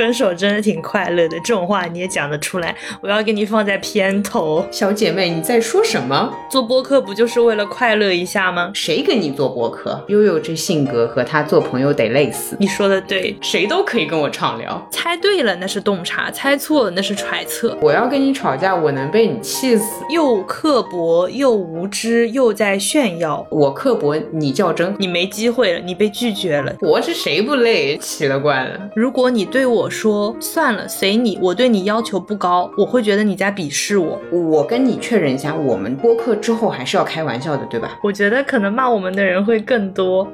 分手真的挺快乐的，这种话你也讲得出来，我要给你放在片头。小姐妹，你在说什么？做播客不就是为了快乐一下吗？谁跟你做播客？悠悠这性格和他做朋友得累死。你说的对，谁都可以跟我畅聊。猜对了那是洞察，猜错了那是揣测。我要跟你吵架，我能被你气死。又刻薄又无知，又在炫耀。我刻薄，你较真，你没机会了，你被拒绝了。活着谁不累？奇了怪了。如果你对我说算了，随你，我对你要求不高，我会觉得你在鄙视我。我跟你确认一下，我们播客之后还是要开玩笑的，对吧？我觉得可能骂我们的人会更多。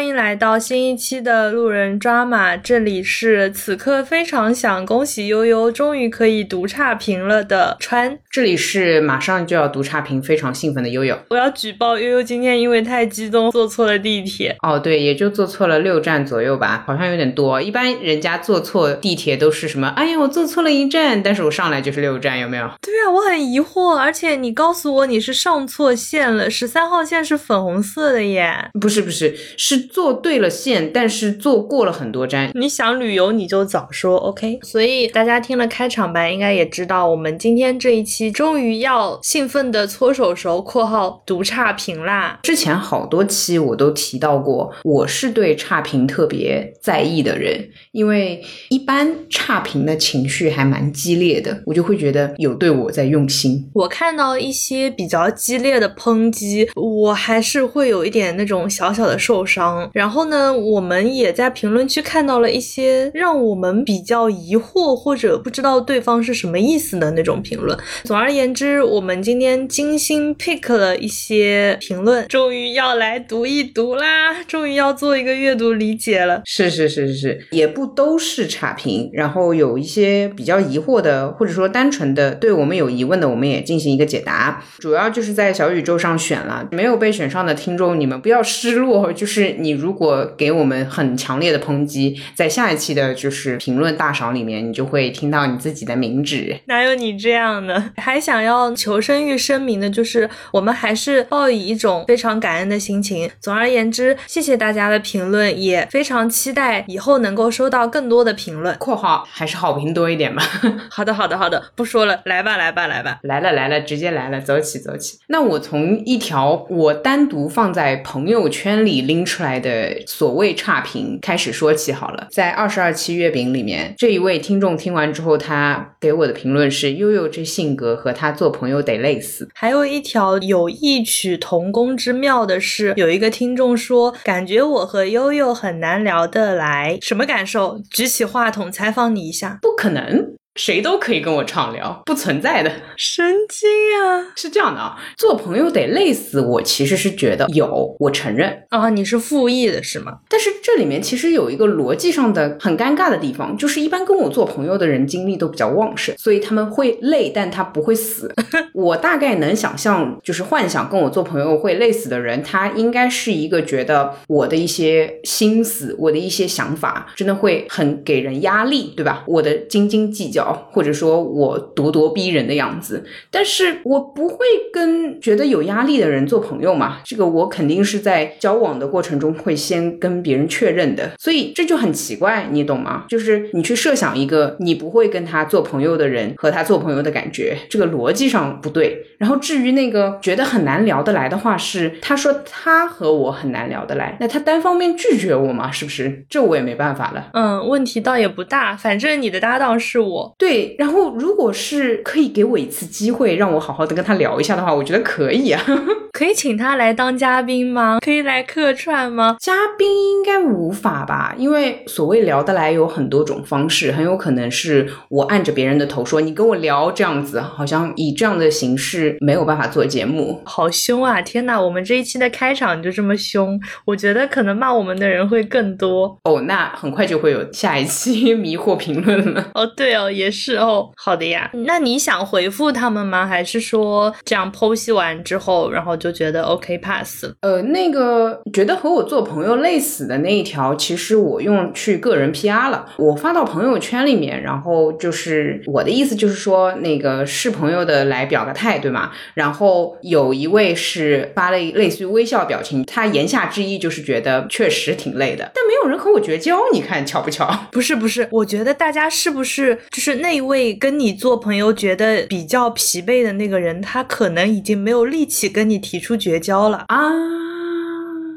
欢迎来到新一期的路人抓马，这里是此刻非常想恭喜悠悠终于可以读差评了的川，这里是马上就要读差评，非常兴奋的悠悠。我要举报悠悠今天因为太激动坐错了地铁。哦，对，也就坐错了六站左右吧，好像有点多。一般人家坐错地铁都是什么？哎呀，我坐错了一站，但是我上来就是六站，有没有？对啊，我很疑惑，而且你告诉我你是上错线了，十三号线是粉红色的耶。不是不是是。坐对了线，但是做过了很多站。你想旅游你就早说，OK。所以大家听了开场白，应该也知道我们今天这一期终于要兴奋的搓手手（括号读差评）啦。之前好多期我都提到过，我是对差评特别在意的人，因为一般差评的情绪还蛮激烈的，我就会觉得有对我在用心。我看到一些比较激烈的抨击，我还是会有一点那种小小的受伤。然后呢，我们也在评论区看到了一些让我们比较疑惑或者不知道对方是什么意思的那种评论。总而言之，我们今天精心 pick 了一些评论，终于要来读一读啦，终于要做一个阅读理解了。是是是是是，也不都是差评，然后有一些比较疑惑的，或者说单纯的对我们有疑问的，我们也进行一个解答。主要就是在小宇宙上选了，没有被选上的听众，你们不要失落，就是。你如果给我们很强烈的抨击，在下一期的就是评论大赏里面，你就会听到你自己的名字。哪有你这样的？还想要求生欲声明的，就是我们还是抱以一种非常感恩的心情。总而言之，谢谢大家的评论，也非常期待以后能够收到更多的评论。括号还是好评多一点吧。好的，好的，好的，不说了，来吧，来吧，来吧，来了，来了，直接来了，走起，走起。那我从一条我单独放在朋友圈里拎出来。的所谓差评开始说起好了，在二十二期月饼里面，这一位听众听完之后，他给我的评论是：悠悠这性格和他做朋友得累死。还有一条有异曲同工之妙的是，有一个听众说，感觉我和悠悠很难聊得来，什么感受？举起话筒采访你一下，不可能。谁都可以跟我畅聊，不存在的。神经啊！是这样的啊，做朋友得累死。我其实是觉得有，我承认啊。你是复议的是吗？但是这里面其实有一个逻辑上的很尴尬的地方，就是一般跟我做朋友的人精力都比较旺盛，所以他们会累，但他不会死。我大概能想象，就是幻想跟我做朋友会累死的人，他应该是一个觉得我的一些心思，我的一些想法，真的会很给人压力，对吧？我的斤斤计较。或者说我咄咄逼人的样子，但是我不会跟觉得有压力的人做朋友嘛。这个我肯定是在交往的过程中会先跟别人确认的，所以这就很奇怪，你懂吗？就是你去设想一个你不会跟他做朋友的人和他做朋友的感觉，这个逻辑上不对。然后至于那个觉得很难聊得来的话，是他说他和我很难聊得来，那他单方面拒绝我嘛？是不是？这我也没办法了。嗯，问题倒也不大，反正你的搭档是我。对，然后如果是可以给我一次机会，让我好好的跟他聊一下的话，我觉得可以啊。可以请他来当嘉宾吗？可以来客串吗？嘉宾应该无法吧，因为所谓聊得来有很多种方式，很有可能是我按着别人的头说你跟我聊这样子，好像以这样的形式没有办法做节目。好凶啊！天哪，我们这一期的开场就这么凶，我觉得可能骂我们的人会更多哦。那很快就会有下一期 迷惑评论了。哦，对哦。也是哦。好的呀，那你想回复他们吗？还是说这样剖析完之后，然后就觉得 OK pass？呃，那个觉得和我做朋友累死的那一条，其实我用去个人 PR 了，我发到朋友圈里面，然后就是我的意思就是说，那个是朋友的来表个态，对吗？然后有一位是发了类似于微笑表情，他言下之意就是觉得确实挺累的，但没有人和我绝交，你看巧不巧？不是不是，我觉得大家是不是就是那位跟你做朋友觉得比较疲惫的那个人，他可能已经没有力气跟你提出绝交了啊。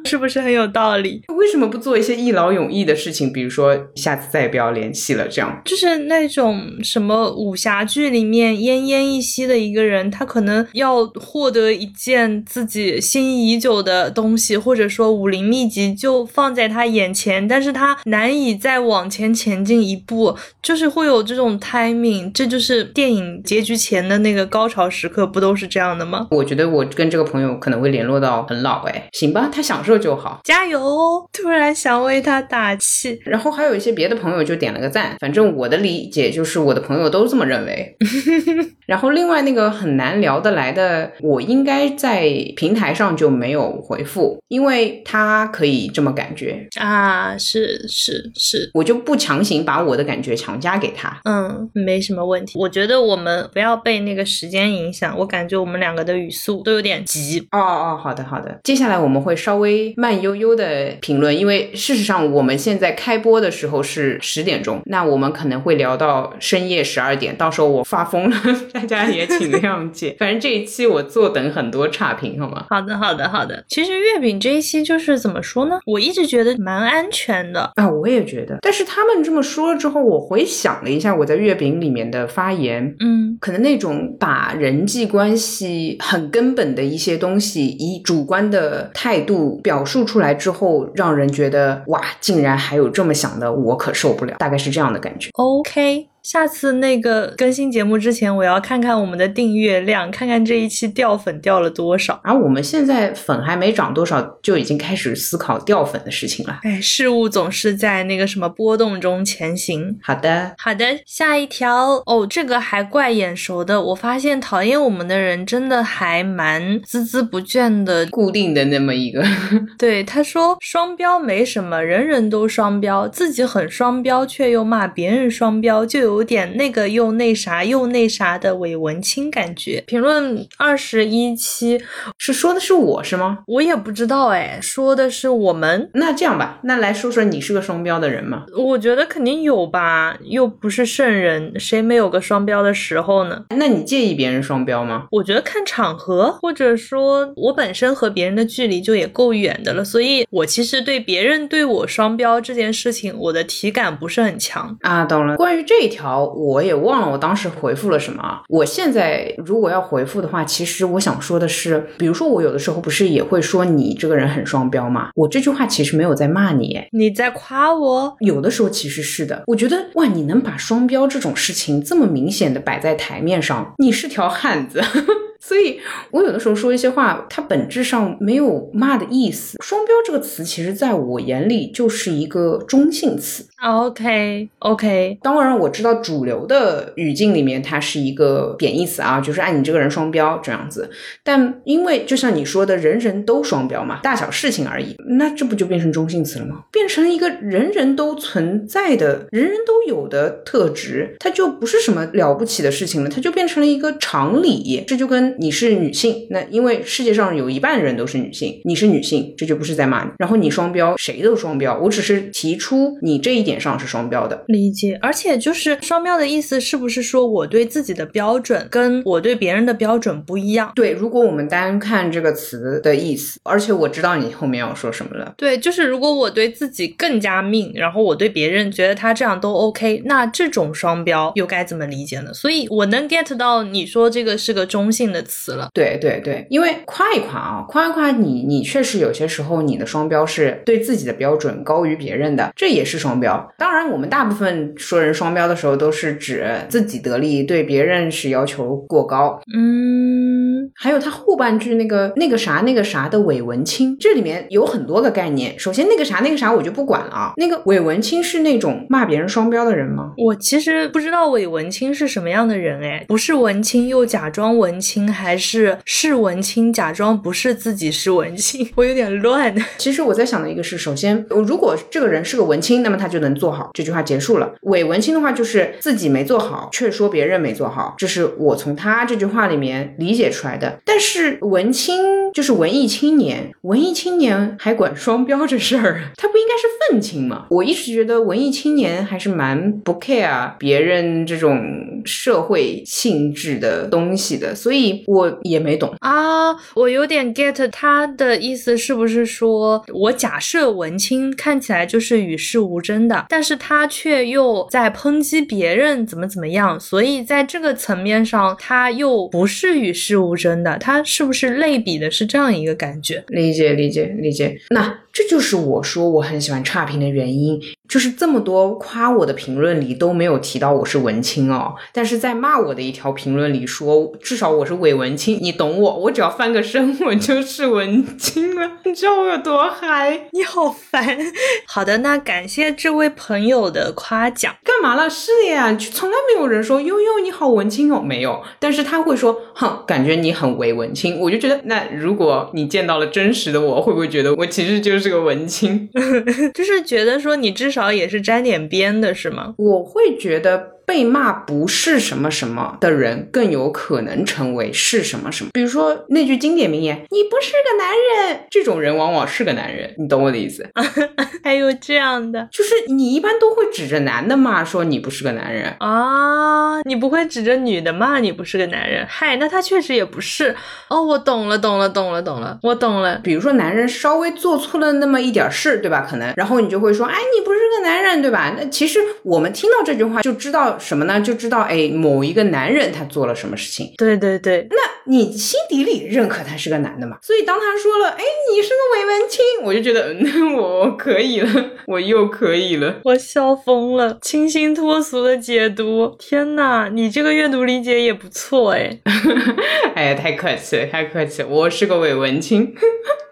是不是很有道理？为什么不做一些一劳永逸的事情？比如说下次再也不要联系了，这样就是那种什么武侠剧里面奄奄一息的一个人，他可能要获得一件自己心仪已久的东西，或者说武林秘籍就放在他眼前，但是他难以再往前前进一步，就是会有这种 timing，这就是电影结局前的那个高潮时刻，不都是这样的吗？我觉得我跟这个朋友可能会联络到很老，哎，行吧，他享受。就好，加油！哦！突然想为他打气，然后还有一些别的朋友就点了个赞。反正我的理解就是我的朋友都这么认为。然后另外那个很难聊得来的，我应该在平台上就没有回复，因为他可以这么感觉啊，是是是，我就不强行把我的感觉强加给他。嗯，没什么问题。我觉得我们不要被那个时间影响，我感觉我们两个的语速都有点急。哦哦，好的好的，接下来我们会稍微。慢悠悠的评论，因为事实上我们现在开播的时候是十点钟，那我们可能会聊到深夜十二点，到时候我发疯了，大家也请谅解。反正这一期我坐等很多差评，好吗？好的，好的，好的。其实月饼这一期就是怎么说呢？我一直觉得蛮安全的啊，我也觉得。但是他们这么说了之后，我回想了一下我在月饼里面的发言，嗯，可能那种把人际关系很根本的一些东西以主观的态度表。表述出来之后，让人觉得哇，竟然还有这么想的，我可受不了。大概是这样的感觉。OK。下次那个更新节目之前，我要看看我们的订阅量，看看这一期掉粉掉了多少。而我们现在粉还没涨多少，就已经开始思考掉粉的事情了。哎，事物总是在那个什么波动中前行。好的，好的，下一条哦，这个还怪眼熟的。我发现讨厌我们的人真的还蛮孜孜不倦的，固定的那么一个。对，他说双标没什么，人人都双标，自己很双标却又骂别人双标，就有。有点那个又那啥又那啥的伪文青感觉。评论二十一期是说的是我是吗？我也不知道哎，说的是我们。那这样吧，那来说说你是个双标的人吗？我觉得肯定有吧，又不是圣人，谁没有个双标的时候呢？那你介意别人双标吗？我觉得看场合，或者说我本身和别人的距离就也够远的了，所以我其实对别人对我双标这件事情，我的体感不是很强啊。懂了，关于这一条。好，我也忘了我当时回复了什么。我现在如果要回复的话，其实我想说的是，比如说我有的时候不是也会说你这个人很双标吗？我这句话其实没有在骂你，你在夸我。有的时候其实是的，我觉得哇，你能把双标这种事情这么明显的摆在台面上，你是条汉子。所以，我有的时候说一些话，它本质上没有骂的意思。双标这个词，其实在我眼里就是一个中性词。OK，OK。当然，我知道主流的语境里面，它是一个贬义词啊，就是按你这个人双标这样子。但因为就像你说的，人人都双标嘛，大小事情而已，那这不就变成中性词了吗？变成一个人人都存在的、人人都有的特质，它就不是什么了不起的事情了，它就变成了一个常理。这就跟你是女性，那因为世界上有一半人都是女性，你是女性，这就不是在骂你。然后你双标，谁都双标。我只是提出你这一点上是双标的，理解。而且就是双标的意思，是不是说我对自己的标准跟我对别人的标准不一样？对，如果我们单看这个词的意思，而且我知道你后面要说什么了。对，就是如果我对自己更加命，然后我对别人觉得他这样都 OK，那这种双标又该怎么理解呢？所以我能 get 到你说这个是个中性的。词了，对对对，因为夸一夸啊，夸一夸你，你确实有些时候你的双标是对自己的标准高于别人的，这也是双标。当然，我们大部分说人双标的时候，都是指自己得利，对别人是要求过高。嗯。嗯，还有他后半句那个那个啥那个啥的伪文青，这里面有很多个概念。首先那个啥那个啥我就不管了啊，那个伪文青是那种骂别人双标的人吗？我其实不知道伪文青是什么样的人哎，不是文青又假装文青，还是是文青假装不是自己是文青？我有点乱。其实我在想的一个是，首先如果这个人是个文青，那么他就能做好，这句话结束了。伪文青的话就是自己没做好，却说别人没做好，这是我从他这句话里面理解出来的。但是文青就是文艺青年，文艺青年还管双标这事儿，他不应该是愤青吗？我一直觉得文艺青年还是蛮不 care 别人这种社会性质的东西的，所以我也没懂。啊，我有点 get 他的意思，是不是说我假设文青看起来就是与世无争的，但是他却又在抨击别人怎么怎么样，所以在这个层面上，他又不是与世无争真的，它是不是类比的是这样一个感觉？理解理解理解，那这就是我说我很喜欢差评的原因，就是这么多夸我的评论里都没有提到我是文青哦，但是在骂我的一条评论里说至少我是伪文青，你懂我，我只要翻个身 我就是文青了，你知道我有多嗨？你好烦。好的，那感谢这位朋友的夸奖。干嘛了？是的呀，就从来没有人说悠悠你好文青哦，没有，但是他会说，哼，感觉你很伪文青，我就觉得，那如果你见到了真实的我，会不会觉得我其实就是个文青？就是觉得说你至少也是沾点边的，是吗？我会觉得。被骂不是什么什么的人，更有可能成为是什么什么。比如说那句经典名言：“你不是个男人。”这种人往往是个男人，你懂我的意思？还有这样的，就是你一般都会指着男的骂，说你不是个男人啊，你不会指着女的骂你不是个男人。嗨，那他确实也不是。哦，我懂了，懂了，懂了，懂了，我懂了。比如说男人稍微做错了那么一点事，对吧？可能，然后你就会说：“哎，你不是个男人，对吧？”那其实我们听到这句话就知道。什么呢？就知道哎，某一个男人他做了什么事情。对对对，那你心底里认可他是个男的嘛？所以当他说了哎，你是个伪文青，我就觉得那 我可以了，我又可以了，我笑疯了，清新脱俗的解读，天哪，你这个阅读理解也不错哎。哎呀，太客气了，太客气了，我是个伪文青。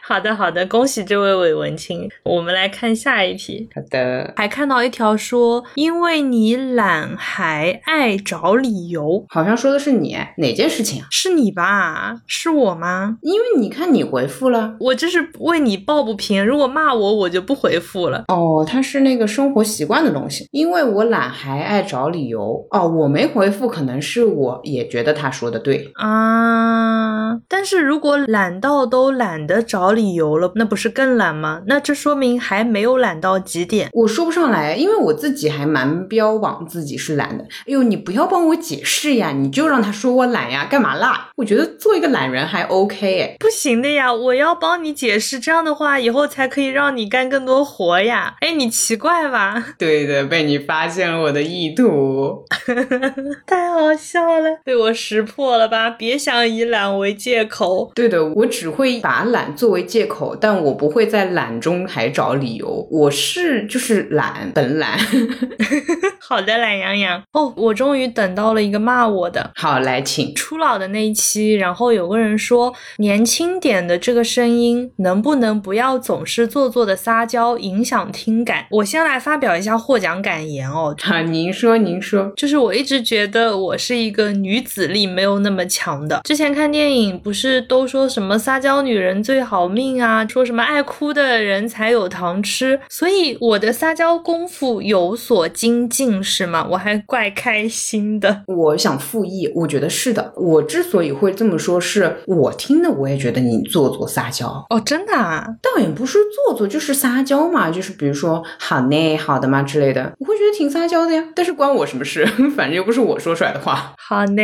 好的，好的，恭喜这位韦文清。我们来看下一题。好的，还看到一条说，因为你懒还爱找理由，好像说的是你哪件事情啊？是你吧？是我吗？因为你看你回复了，我这是为你抱不平。如果骂我，我就不回复了。哦，他是那个生活习惯的东西。因为我懒还爱找理由。哦，我没回复，可能是我也觉得他说的对啊。但是如果懒到都懒得找理，理由了，那不是更懒吗？那这说明还没有懒到极点。我说不上来，因为我自己还蛮标榜自己是懒的。哎呦，你不要帮我解释呀，你就让他说我懒呀，干嘛啦？我觉得做一个懒人还 OK 哎，不行的呀，我要帮你解释，这样的话以后才可以让你干更多活呀。哎，你奇怪吧？对的，被你发现了我的意图，太好笑了，被我识破了吧？别想以懒为借口。对的，我只会把懒作为。借口，但我不会在懒中还找理由。我是就是懒，本懒。好的，懒羊羊。哦，我终于等到了一个骂我的。好，来请初老的那一期，然后有个人说，年轻点的这个声音能不能不要总是做作的撒娇，影响听感？我先来发表一下获奖感言哦。啊，您说，您说。就是我一直觉得我是一个女子力没有那么强的。之前看电影不是都说什么撒娇女人最好命？啊，说什么爱哭的人才有糖吃，所以我的撒娇功夫有所精进，是吗？我还怪开心的。我想复议，我觉得是的。我之所以会这么说，是我听的，我也觉得你做作撒娇哦，真的啊？倒也不是做作，就是撒娇嘛，就是比如说好呢，好的嘛之类的，我会觉得挺撒娇的呀。但是关我什么事？反正又不是我说出来的话。好呢，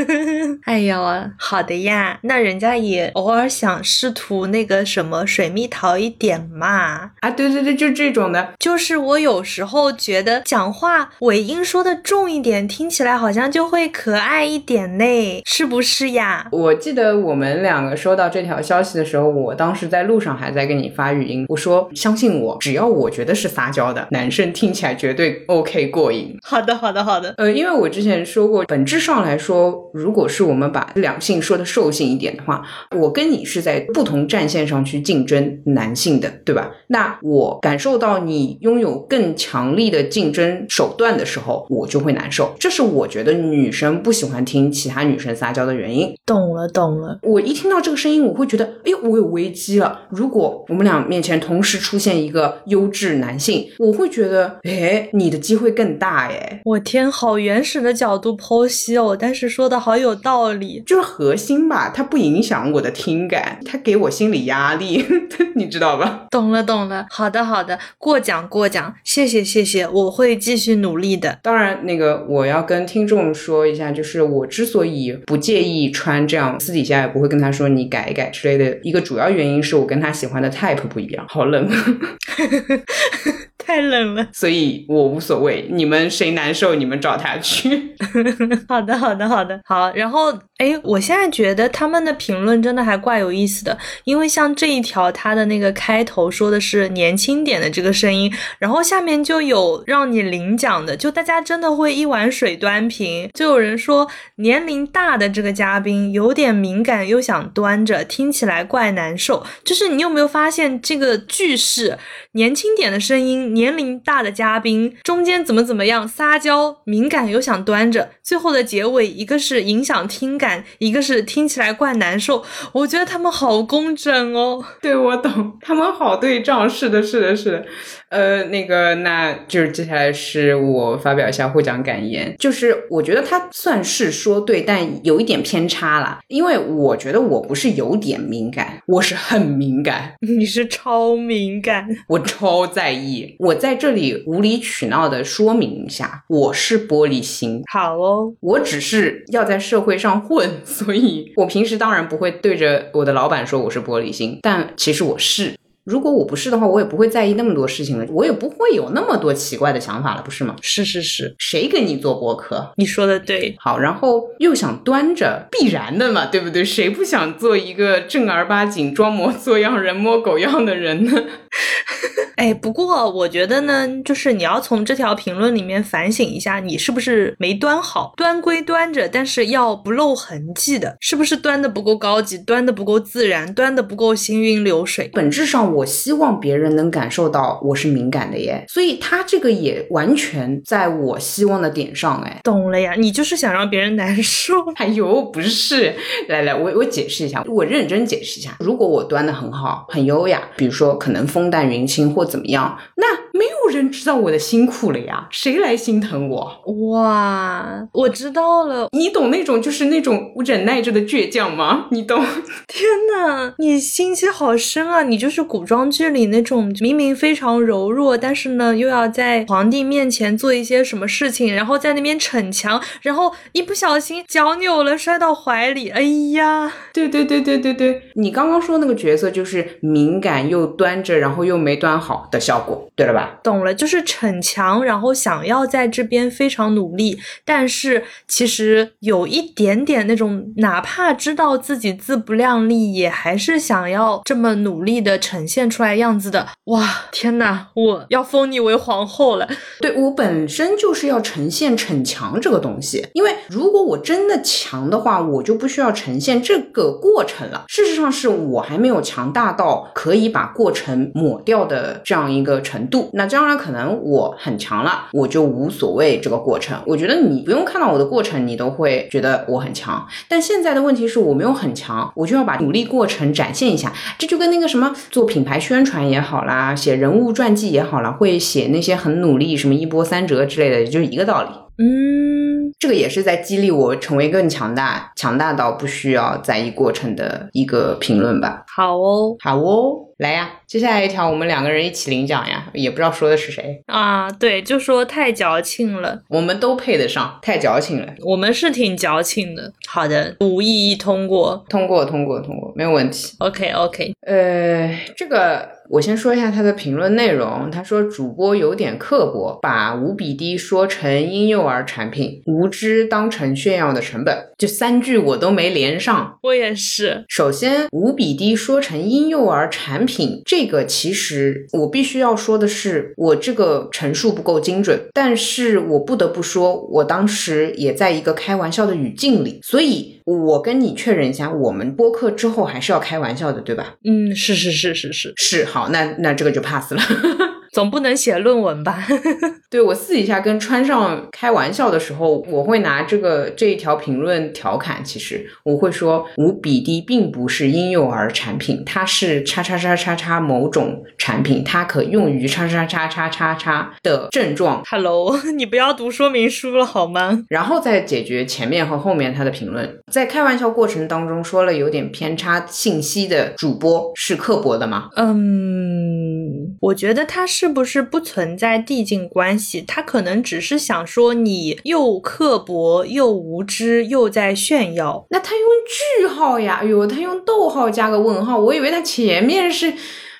哎呦，好的呀。那人家也偶尔想试图。那个什么水蜜桃一点嘛啊，对对对，就这种的。就是我有时候觉得讲话尾音说的重一点，听起来好像就会可爱一点呢，是不是呀？我记得我们两个收到这条消息的时候，我当时在路上还在给你发语音，我说相信我，只要我觉得是撒娇的，男生听起来绝对 OK 过瘾。好的，好的，好的。呃，因为我之前说过，本质上来说，如果是我们把两性说的兽性一点的话，我跟你是在不同战线上去竞争男性的，对吧？那我感受到你拥有更强力的竞争手段的时候，我就会难受。这是我觉得女生不喜欢听其他女生撒娇的原因。懂了，懂了。我一听到这个声音，我会觉得，哎呦，我有危机了。如果我们俩面前同时出现一个优质男性，我会觉得，哎，你的机会更大，哎。我天，好原始的角度剖析哦，但是说的好有道理。就是核心吧，它不影响我的听感，它给我心理压力，你知道吧？懂了，懂了。好的，好的，过奖过奖，谢谢谢谢，我会继续努力的。当然，那个我要跟听众说一下，就是我之所以不介意穿这样，私底下也不会跟他说你改一改之类的，一个主要原因是我跟他喜欢的 type 不一样。好冷。太冷了，所以我无所谓。你们谁难受，你们找他去。好的，好的，好的，好。然后，哎，我现在觉得他们的评论真的还怪有意思的，因为像这一条，他的那个开头说的是年轻点的这个声音，然后下面就有让你领奖的，就大家真的会一碗水端平。就有人说年龄大的这个嘉宾有点敏感，又想端着，听起来怪难受。就是你有没有发现这个句式，年轻点的声音？年龄大的嘉宾中间怎么怎么样撒娇敏感又想端着，最后的结尾一个是影响听感，一个是听起来怪难受。我觉得他们好工整哦。对，我懂，他们好对仗。是的，是的，是的。呃，那个，那就是接下来是我发表一下获奖感言。就是我觉得他算是说对，但有一点偏差了。因为我觉得我不是有点敏感，我是很敏感。你是超敏感，我超在意。我在这里无理取闹的说明一下，我是玻璃心。好哦，我只是要在社会上混，所以我平时当然不会对着我的老板说我是玻璃心，但其实我是。如果我不是的话，我也不会在意那么多事情了，我也不会有那么多奇怪的想法了，不是吗？是是是，谁给你做播客？你说的对。好，然后又想端着，必然的嘛，对不对？谁不想做一个正儿八经装模作样、人模狗样的人呢？哎，不过我觉得呢，就是你要从这条评论里面反省一下，你是不是没端好？端归端着，但是要不露痕迹的，是不是端的不够高级，端的不够自然，端的不够行云流水？本质上，我希望别人能感受到我是敏感的耶，所以他这个也完全在我希望的点上，哎，懂了呀，你就是想让别人难受。哎呦，不是，来来，我我解释一下，我认真解释一下，如果我端的很好，很优雅，比如说可能风淡云轻或怎么样，那没有人知道我的辛苦了呀，谁来心疼我？哇，我知道了，你懂那种就是那种忍耐着的倔强吗？你懂？天哪，你心机好深啊！你就是古装剧里那种明明非常柔弱，但是呢又要在皇帝面前做一些什么事情，然后在那边逞强，然后一不小心脚扭了摔到怀里，哎呀，对对对对对对，你刚刚说那个角色就是敏感又端着，然后又没端好的效果，对了吧？懂了，就是逞强，然后想要在这边非常努力，但是其实有一点点那种，哪怕知道自己自不量力，也还是想要这么努力的呈现出来样子的。哇，天哪，我要封你为皇后了！对我本身就是要呈现逞强这个东西，因为如果我真的强的话，我就不需要呈现这个过程了。事实上，是我还没有强大到可以把过程抹掉的这样一个程度。那将来可能我很强了，我就无所谓这个过程。我觉得你不用看到我的过程，你都会觉得我很强。但现在的问题是我没有很强，我就要把努力过程展现一下。这就跟那个什么做品牌宣传也好啦，写人物传记也好啦，会写那些很努力，什么一波三折之类的，就是一个道理。嗯，这个也是在激励我成为更强大，强大到不需要在意过程的一个评论吧。好哦，好哦，来呀，接下来一条，我们两个人一起领奖呀，也不知道说的是谁啊。对，就说太矫情了，我们都配得上，太矫情了，我们是挺矫情的。好的，无异议通过，通过，通过，通过，没有问题。OK，OK，呃，这个我先说一下他的评论内容。他说主播有点刻薄，把无比低说成婴幼儿产品，无知当成炫耀的成本，这三句我都没连上。我也是。首先，无比低说成婴幼儿产品，这个其实我必须要说的是，我这个陈述不够精准，但是我不得不说，我当时也在一个开玩笑的语境里，所以我跟你确认一下，我们播客之后还是要开玩笑的，对吧？嗯，是是是是是，是好，那那这个就 pass 了。总不能写论文吧？对我私底下跟川上开玩笑的时候，我会拿这个这一条评论调侃。其实我会说，无比低并不是婴幼儿产品，它是叉叉叉叉叉某种产品，它可用于叉叉叉叉叉叉的症状。Hello，你不要读说明书了好吗？然后再解决前面和后面他的评论。在开玩笑过程当中说了有点偏差信息的主播是刻薄的吗？嗯，我觉得他是不是不存在递进关系？他可能只是想说你又刻薄又无知又在炫耀。那他用句号呀，哎呦，他用逗号加个问号，我以为他前面是，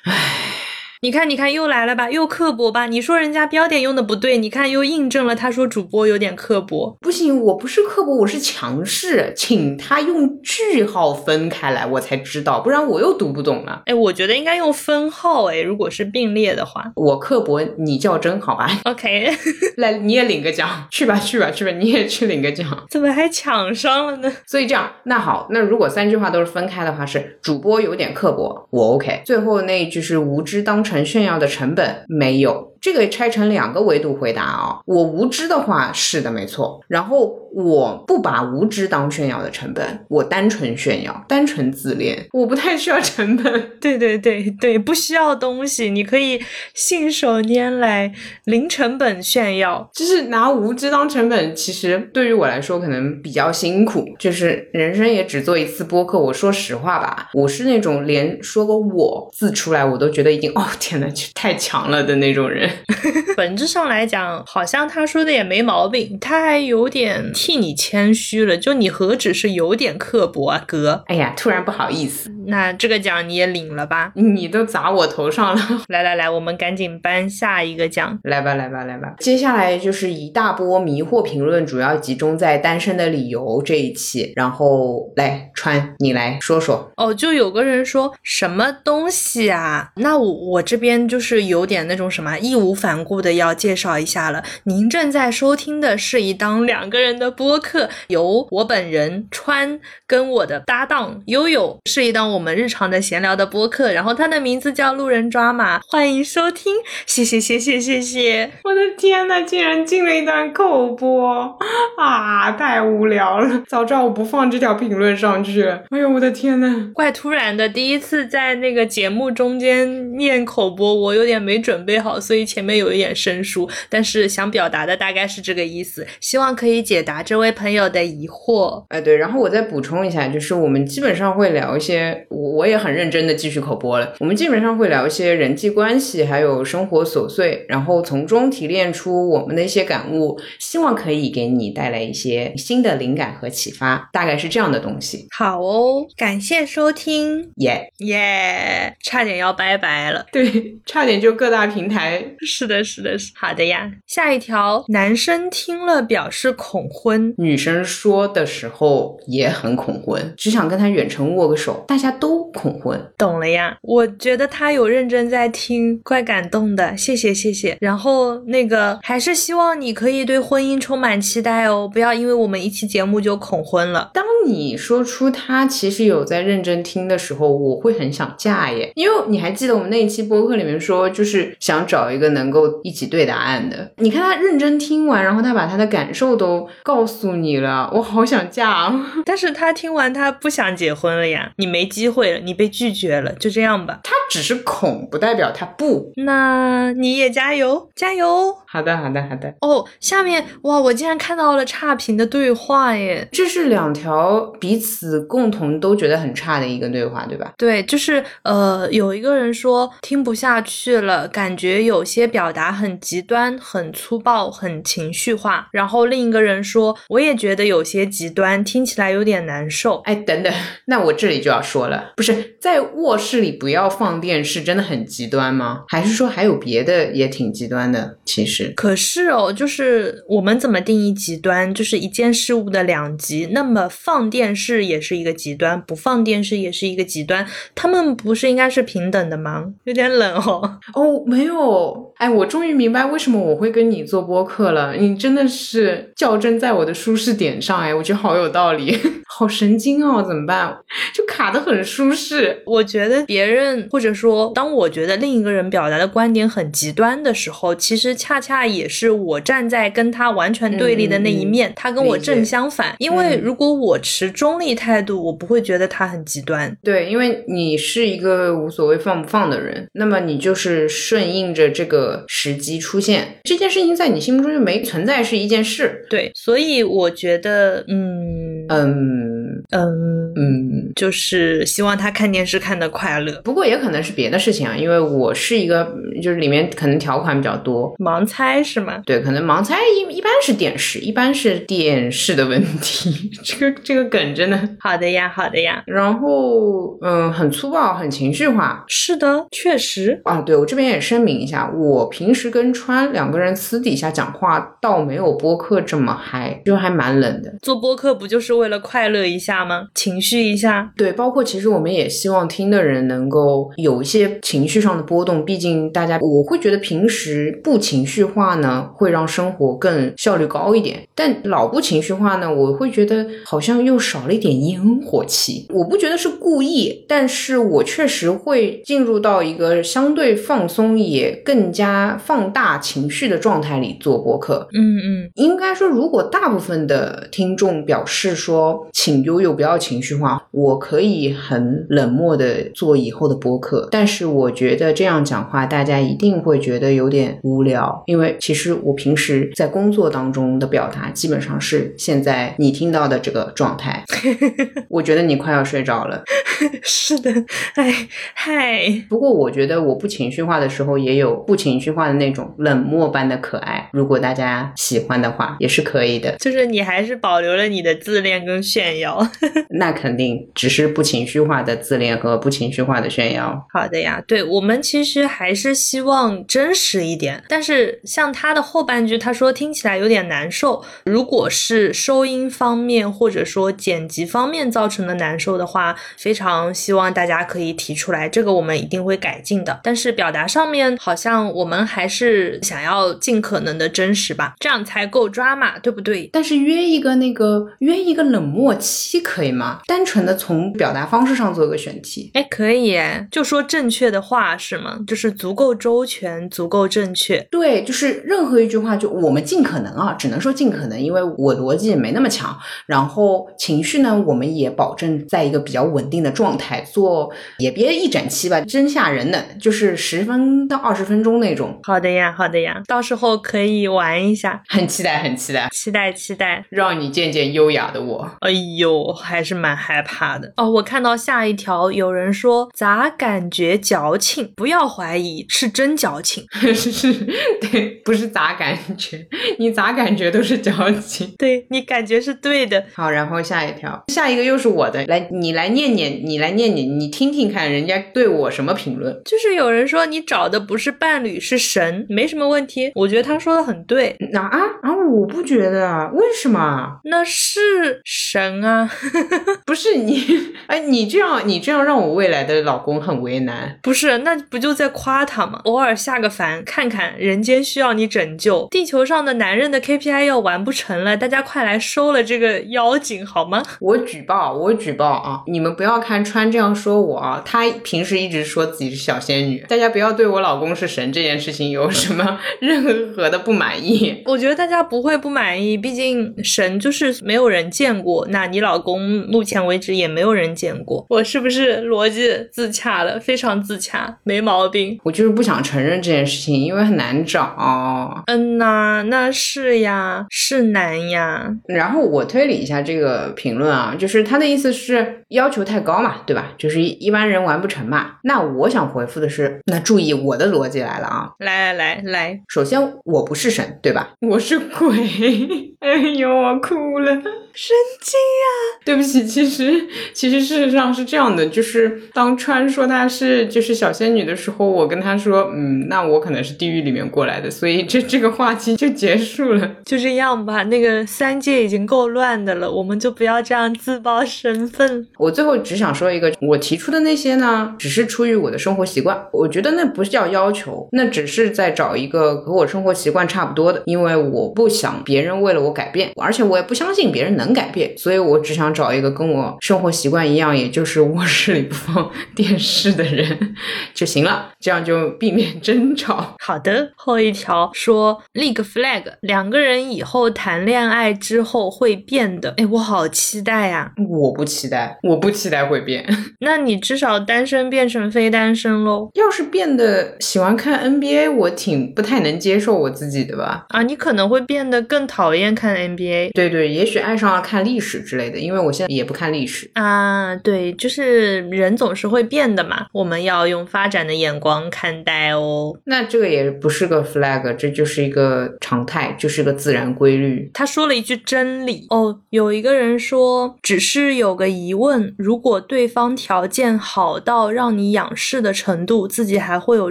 唉。你看，你看，又来了吧，又刻薄吧？你说人家标点用的不对，你看又印证了他说主播有点刻薄。不行，我不是刻薄，我是强势，请他用句号分开来，我才知道，不然我又读不懂了。哎，我觉得应该用分号，哎，如果是并列的话。我刻薄，你较真，好吧？OK，来，你也领个奖，去吧，去吧，去吧，你也去领个奖。怎么还抢上了呢？所以这样，那好，那如果三句话都是分开的话，是主播有点刻薄，我 OK。最后那一句是无知当成炫耀的成本，没有。这个拆成两个维度回答啊、我无知的话是的，没错。然后我不把无知当炫耀的成本，我单纯炫耀，单纯自恋，我不太需要成本。对对对对，不需要东西，你可以信手拈来，零成本炫耀。就是拿无知当成本，其实对于我来说可能比较辛苦。就是人生也只做一次播客，我说实话吧，我是那种连说个我字出来我都觉得已经哦天呐，太强了的那种人。本质上来讲，好像他说的也没毛病，他还有点替你谦虚了。就你何止是有点刻薄啊，哥？哎呀，突然不好意思，那这个奖你也领了吧？你都砸我头上了。来来来，我们赶紧颁下一个奖。来吧，来吧，来吧。接下来就是一大波迷惑评论，主要集中在单身的理由这一期。然后来川，你来说说。哦，就有个人说什么东西啊？那我我这边就是有点那种什么义无反顾的要介绍一下了。您正在收听的是一档两个人的播客，由我本人川跟我的搭档悠悠，是一档我们日常的闲聊的播客。然后它的名字叫路人抓马，欢迎收听，谢谢谢谢谢谢。我的天呐，竟然进了一段口播啊！太无聊了，早知道我不放这条评论上去。哎呦，我的天呐！怪突然的，第一次在那个节目中间念口播，我有点没准备好，所以前面有一点生疏。但是想表达的大概是这个意思，希望可以解答这位朋友的疑惑。哎，对，然后我再补充一下，就是我们基本上会聊一些，我我也很认真的继续口播了。我们基本上会聊一些人际关系，还有生活琐碎，然后从中提炼出我们的一些感悟，希望可以给你带来一些新的灵感和启发，大概是这样的东西。好哦，感谢收听，耶、耶、差点要拜拜了。对，差点就各大平台 是的，是的，是好的呀。下一条，男生听了表示恐婚，女生说的时候也很恐婚，只想跟他远程握个手，大家都恐婚。懂了呀。我觉得他有认真在听，怪感动的，谢谢谢谢。然后那个还是希望你可以对婚姻充满期待哦，不要因为我们一期节目就恐婚了。当你说出他其实有在认真听的时候，我会很想嫁耶，因为你还记得我们那一期播客里面说，就是想找一个能够一起对答案的。你看他认真听完，然后他把他的感受都告诉你了，我好想嫁啊！但是他听完他不想结婚了呀，你没机会了，你被拒绝了，就这样吧。他只是恐，不代表他不。那你也加油，加油！好的，好的，好的。哦，下面哇，我竟然看到了差评的对话耶！这是两条彼此共同都觉得很差的一个对话，对吧？对，就是呃，有一个人说听不下去了，感觉有些表达很极端、很粗暴、很情绪化。然后另一个人说，我也觉得有些极端，听起来有点难受。哎，等等，那我这里就要说了，不是在卧室里不要放电视，真的很极端吗？还是说还有别的也挺极端的？其实。可是哦，就是我们怎么定义极端？就是一件事物的两极。那么放电视也是一个极端，不放电视也是一个极端。他们不是应该是平等的吗？有点冷哦。哦，没有。哎，我终于明白为什么我会跟你做播客了。你真的是较真在我的舒适点上，哎，我觉得好有道理，好神经哦，怎么办？就卡的很舒适。我觉得别人或者说，当我觉得另一个人表达的观点很极端的时候，其实恰恰也是我站在跟他完全对立的那一面，他跟我正相反。因为如果我持中立态度，我不会觉得他很极端。对，因为你是一个无所谓放不放的人，那么你就是顺应着这个时机出现，这件事情在你心目中就没存在是一件事。对，所以我觉得，嗯嗯嗯嗯，就是希望他看电视看得快乐。不过也可能是别的事情啊，因为我是一个，就是里面可能条款比较多，盲猜是吗？对，可能盲猜一一般是电视，一般是电视的问题。这个这个梗真的好的呀，好的呀。然后嗯，很粗暴，很情绪化。是的，确实啊。对我这边也声明一下，我平时跟川两个人私底下讲话，倒没有播客这么嗨，就还蛮冷的。做播客不就是为了快乐一下吗？情绪一下。对，包括其实我们也希望听的人能够有一些情绪上的波动，毕竟大家我会觉得平时不情绪化呢，会让生活更效率高一点。但老不情绪化呢，我会觉得好像又少了一点烟火气。我不觉得是故意，但是我确实会进入到一个相对放松也更加放大情绪的状态里做播客。嗯嗯，应该说，如果大部分的听众表示说，请悠悠不要情绪化，我可以很冷漠的做以后的播客。但是我觉得这样讲话，大家一定会觉得有点无聊，因为其实我平时在工作当中的表达，基本上是现在你听到的这个状态。我觉得你快要睡着了。是的，哎嗨，不过我觉得我不情绪化的时候，也有不情绪化的那种冷漠般的可爱。如果大家喜欢的话，也是可以的。就是你还是保留了你的自恋跟炫耀。那肯定只是不情绪化的自恋和不情绪化的炫耀。好的呀，对我们其实还是希望真实一点。但是像他的后半句，他说听起来有点难受。如果是收音方面或者说剪辑方面造成的难受的话，非常希望大家可以提出来，这个我们一定会改进的。但是表达上面好像我们还是想要尽可能的真实吧，这样才够抓嘛，对不对？但是约一个那个约一个冷漠期可以吗？单纯的从表达方式上做一个选题。哎，可以哎，就说正确的话是吗？就是足够周全，足够正确。对，就是任何一句话，就我们尽可能啊，只能说尽可能，因为我逻辑也没那么强。然后情绪呢，我们也保证在一个比较稳定的状态做，也别一整期吧，真吓人的，就是十分到二十分钟那种。好的呀，好的呀，到时候可以玩一下，很期待，很期待，期待期待，让你见见优雅的我。哎呦，还是蛮害怕的哦。我看到下一条有人说咋感觉矫情？不要怀疑，是真矫情。是，对，不是咋感觉，你咋感觉都是矫情。对你感觉是对的。好，然后下一条，下一个又是我的，来，你来念念，你来念念，你听听看，人家对我什么评论？就是有人说你找的不是伴侣，是神，没什么问题。我觉得他说的很对。那啊啊，我不觉得啊，为什么？那是神啊，不是你，哎，你这样，你这样让我未来的老公很为难。不是，那不就在夸他吗？偶尔下个凡，看看人间需要你拯救，地球上的男人的 KPI 要完不成了，大家快来收了这个妖精好吗？我举报，我举报啊！你们不要看川这样说我啊，他平时一直说自己是小仙女，大家不要对我老公是神这件事情有什么 任何的不满意。我觉得大家不会不满意，毕竟神就是没有人见过，那你老公目前为止也没有人见过，我是不是逻辑自洽了？非常自洽，没毛病。我就是不想承认这件事情，因为很难找。嗯呐，那是呀，是难呀。然后我推理一下这个评论啊，就是他的意思是，要求太高嘛，对吧？就是一般人完不成嘛。那我想回复的是，那注意我的逻辑来了啊！来来来来，首先我不是神，对吧？我是鬼。哎呦，我哭了，神经呀！对不起，其实其实事实上是这样的，就是当川说她是就是小仙女的时候，我跟她说，嗯，那我可能是地狱里面过来的，所以这这个话题就结束了。就这样吧，那个三界已经够乱的了，我们就不要这样自曝身份。我最后只想说一个，我提出的那些呢，只是出于我的生活习惯，我觉得那不是叫要求，那只是在找一个和我生活习惯差不多的，因为我不想别人为了我改变，而且我也不相信别人能改变，所以我只想找一个跟我生活习惯一样，也就是 卧室里不放 电视的人就行了，这样就避免 争吵。好的，后一条说立个 flag，两个人以后谈恋爱之后会变的。哎，我好期待呀！我不期待，我不期待会变。那你至少单身变成非单身喽？要是变得喜欢看 NBA，我挺不太能接受我自己的吧？啊，你可能会变得更讨厌看 NBA。对对，也许爱上了看历史之类的，因为我现在也不看历史啊。对，就是人总是会变的嘛，我们要用发展的眼光看待哦。那这个也不是个 flag，这就是一个常态，就是个自然规律。他说了一句真理哦，有一个人说，只是有个疑问，如果对方条件好到让你仰视的程度，自己还会有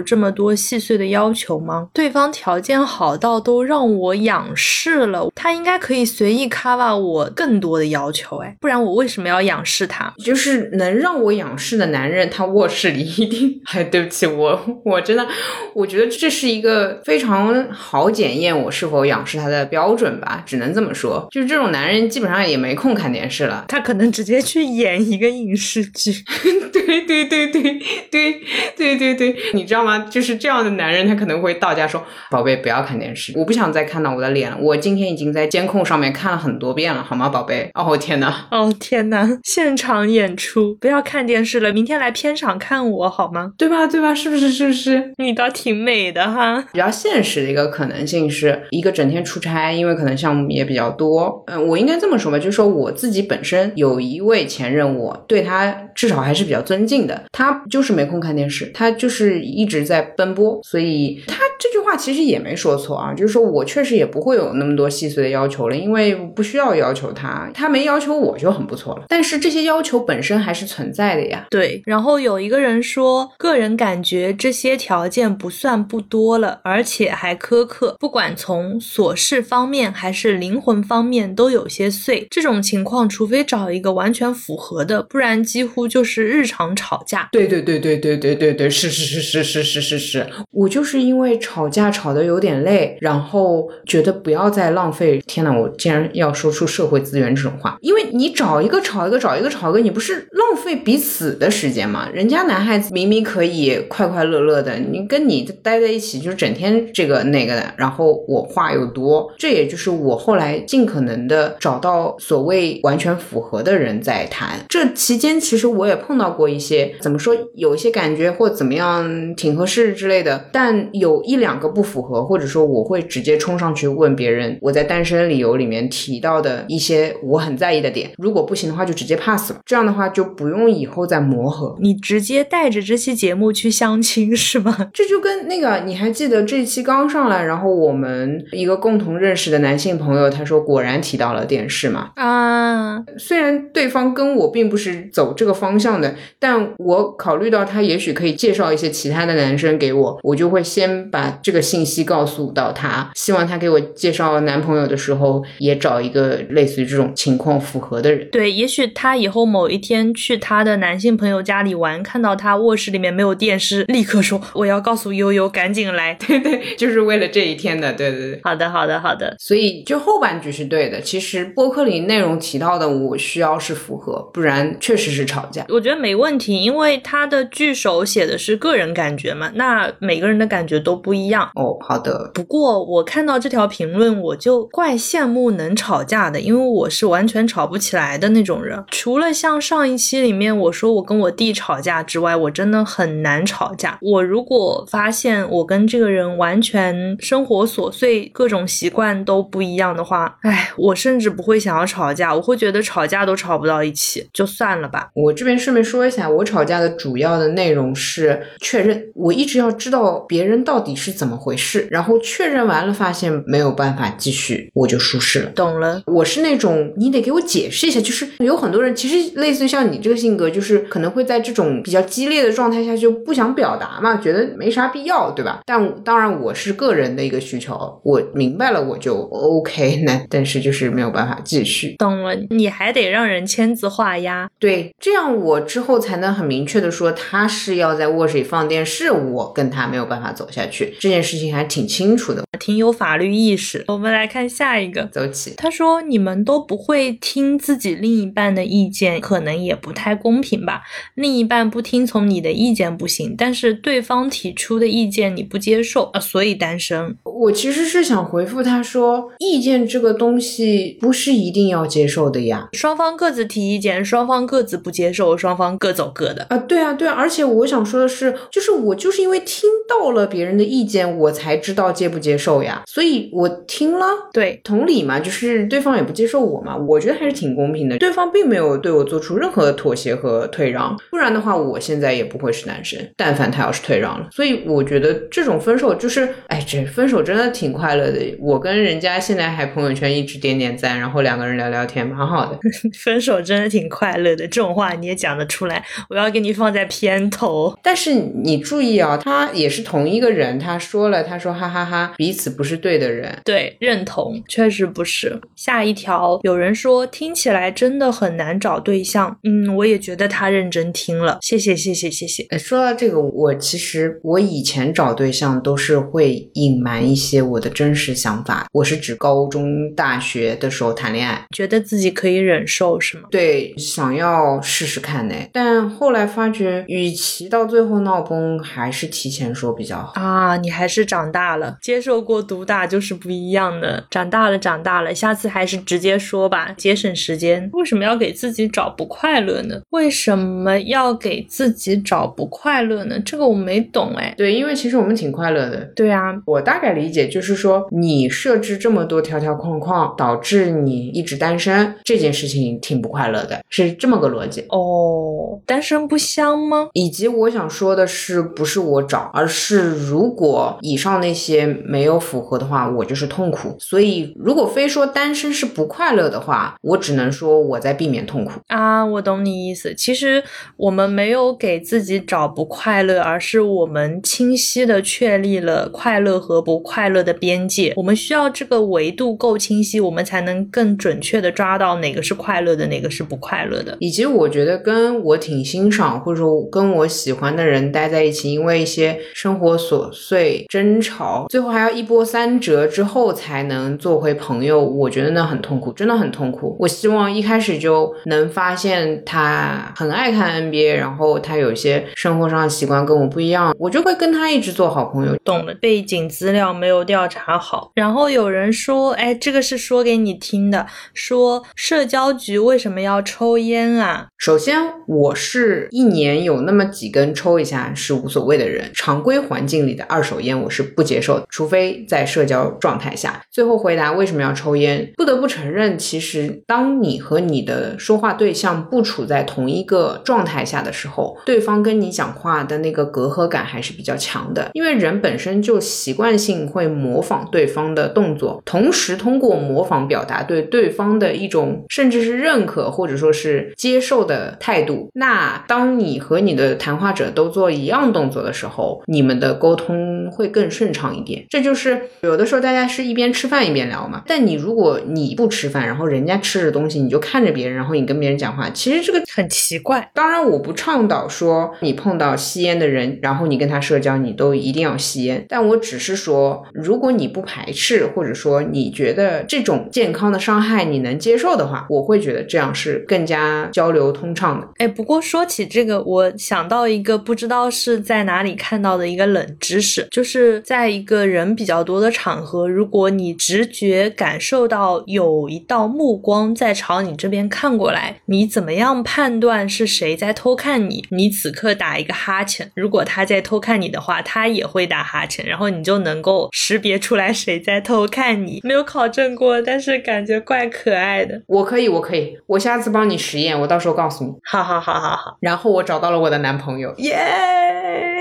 这么多细碎的要求吗？对方条件好到都让我仰视了，他应该可以随意 cover 我更多的要求，哎，不然我为什么要仰视他？就是能让我仰视的男人，他卧室里一定…… 哎，对不起，我我真的，我觉得这是一个非常好检验我是否仰视他的标准吧，只能这么说。就是这种男人基本上也没空看电视了，他可能直接去演一个影视剧。对对对对对对对对，你知道吗？就是这样的男人，他可能会到家说：“宝贝，不要看电视，我不想再看到我的脸了。我今天已经在监控上面看了很多遍了，好吗，宝贝？”哦天哪！哦天哪！现场演出，不要看电视了，明天来片场看我好吗？对吧？对吧？是不是？是不是？你倒挺美的哈。比较现实的一个可能性是一个整天出差，因为可能项目也比较多。嗯，我应该这么说吧，就是说我自己本身有一位前任，我对他至少还是比较尊敬的。他就是没空看电视，他就是一直在奔波，所以他这句话其实也没说错啊。就是说我确实也不会有那么多细碎的要求了，因为不需要要求他，他没要求我就很不错了。但是这些要求本身还是存在的呀。对，然后有一个人说，个人感觉这些条件不算不多了，而且还苛刻，不管从琐事方面还是灵魂方面都有些碎。这种情况，除非找一个完全符合的，不然几乎就是日常吵架。对对对对对对对对，是是是是是是是是，我就是因为吵架吵得有点累，然后觉得不要再浪费。天呐，我竟然要说出社会资源这种话，因为你找一个吵一个，找一个吵一个，你不是浪费彼此的时间吗？人家男孩子明明可以快快乐乐的，你跟你待在一起就是整天这个那个的，然后我话又多，这也就是我后来尽可能的找到所谓完全符合的人在谈。这期间其实我也碰到过一些怎么说，有一些感觉或怎么样挺合适之类的，但有一两个不符合，或者说我会直接冲上去问别人，我在单身理由里面提到的一些我很在意的点，如果不行的话就直接 pass 了，这样的话就不用以后再磨合。你直接带着这期节目去相亲是吗？这就跟那个你还记得这期刚上来，然后我们一个共同认识的男性朋友，他说果然提到了电视嘛啊，虽然对方跟我并不是走这个方向的，但我考虑到他也许可以介绍一些其他的男生给我，我就会先把这个信息告诉到他，希望他给我介绍男朋友的时候也找一个类似于这种情况符合的人。对，也许他以后某一天去他的男性朋友家里玩，看到他卧室里面没有电视，立刻说我要告诉悠悠赶紧来。对对，就是为了这一天的。对对对，好的好的好的。所以就后半句是对的。其实播客里内容提到的，我需要是符合，不然确实是吵架。我觉得没问题，因为他的句首写的是个人感觉嘛，那每个人的感觉都不一一样。哦，好的。不过我看到这条评论，我就怪羡慕能吵架的，因为我是完全吵不起来的那种人。除了像上一期里面我说我跟我弟吵架之外，我真的很难吵架。我如果发现我跟这个人完全生活琐碎、各种习惯都不一样的话，哎，我甚至不会想要吵架，我会觉得吵架都吵不到一起，就算了吧。我这边顺便说一下，我吵架的主要的内容是确认，我一直要知道别人到底是怎么回事，然后确认完了发现没有办法继续，我就舒适了。懂了，我是那种你得给我解释一下，就是有很多人其实类似于像你这个性格，就是可能会在这种比较激烈的状态下就不想表达嘛，觉得没啥必要，对吧？但当然我是个人的一个需求，我明白了我就 OK，那但是就是没有办法继续。懂了，你还得让人签字画押。对，这样我之后才能很明确的说他是要在卧室里放电视，我跟他没有办法走下去，这件事情还挺清楚的。挺有法律意识。我们来看下一个。走起，他说：“你们都不会听自己另一半的意见，可能也不太公平吧？另一半不听从你的意见不行，但是对方提出的意见你不接受啊，所以单身。我其实是想回复他说，意见这个东西不是一定要接受的呀。双方各自提意见，双方各自不接受，双方各走各的。啊，对啊，对啊，而且我想说的是，就是我就是因为听到了别人的意见，我才知道接不接受呀，所以我听了。对，同理嘛，就是对方也不接受我嘛，我觉得还是挺公平的。对方并没有对我做出任何妥协和退让，不然的话，我现在也不会是男生。但凡他要是退让了，所以我觉得这种分手就是，哎，这分手真的挺快乐的。我跟人家现在还朋友圈一直点点赞，然后两个人聊聊天，蛮好的。分手真的挺快乐的，这种话你也讲得出来，我要给你放在片头。但是你注意啊，他也是同一个人，他说了，他说哈哈哈，彼此不是对的人。对，认同，确实不是。下一条，有人说听起来真的很难找对象，嗯，我也觉得他认真听了，谢谢，谢谢，谢谢。哎，说到这个，我其实我以前找对象都是会隐瞒一些我的真实想法，我是指高中、大学的时候谈恋爱，觉得自己可以忍受是吗？对，想要试试看呢。但后来发觉，与其到最后闹崩，还是提前说比较好。啊，你还是长大了，接受过毒打就是不一样的。长大了，长大了，下次还是直接说吧，节省时间。为什么要给自己找不快乐呢？为什么要给自己找不快乐呢？这个我没懂哎。对，因为其实我们挺快乐的。对啊，我大概理解就是说，你设置这么多条条框框，导致你一直单身，这件事情挺不快乐的，是这么个逻辑。哦，单身不香吗？以及我想说的是，不是我找，而是如果以上那些没有符合的话，我就是痛苦。所以，如果非说单身是不快乐的话，我只能说我在避免痛苦。啊，我懂你意思。其实我们没有给自己找不快乐，而是我们清晰的确立了快乐和不快乐的边界。我们需要这个维度够清晰，我们才能更准确的抓到哪个是快乐的，哪个是不快乐的。以及我觉得跟我挺欣赏或者说跟我喜欢的人待在一起，因为一些生活琐碎争吵，最后还要一波三折之后才能做回朋友，我觉得那很痛苦，真的很痛苦。我希望一开始就能发现他很爱看 NBA，然后他有些生活上的习惯跟我不一样，我就会跟他一直做好朋友。懂了，背景资料没有调查好。然后有人说，哎，这个是说给你听的，说社交局为什么要抽烟啊？首先，我是一年有那么几根抽一下是无所谓的人，常规环境里的二手烟我是不接受的，除非在社交状态下。最后回答为什么要抽烟，不得不承认，其实当你和你的说话对象不处在同一个状态下的时候，对方跟你讲话的那个隔阂感还是比较强的，因为人本身就习惯性会模仿对方的动作，同时通过模仿表达对对方的一种甚至是认可或者说是接受的态度。那当你和你的谈话者都做一样动作的时候，你们的沟通会更顺畅一点。这就就是有的时候大家是一边吃饭一边聊嘛。但你如果你不吃饭，然后人家吃着东西，你就看着别人，然后你跟别人讲话，其实这个很奇怪。当然，我不倡导说你碰到吸烟的人，然后你跟他社交，你都一定要吸烟。但我只是说，如果你不排斥，或者说你觉得这种健康的伤害你能接受的话，我会觉得这样是更加交流通畅的。哎，不过说起这个，我想到一个不知道是在哪里看到的一个冷知识，就是在一个人比较多的场合，如果你直觉感受到有一道目光在朝你这边看过来，你怎么样判断是谁在偷看你？你此刻打一个哈欠，如果他在偷看你的话，他也会打哈欠，然后你就能够识别出来谁在偷看你。没有考证过，但是感觉怪可爱的。我可以，我可以，我下次帮你实验，我到时候告诉你。好好好好好。然后我找到了我的男朋友，耶！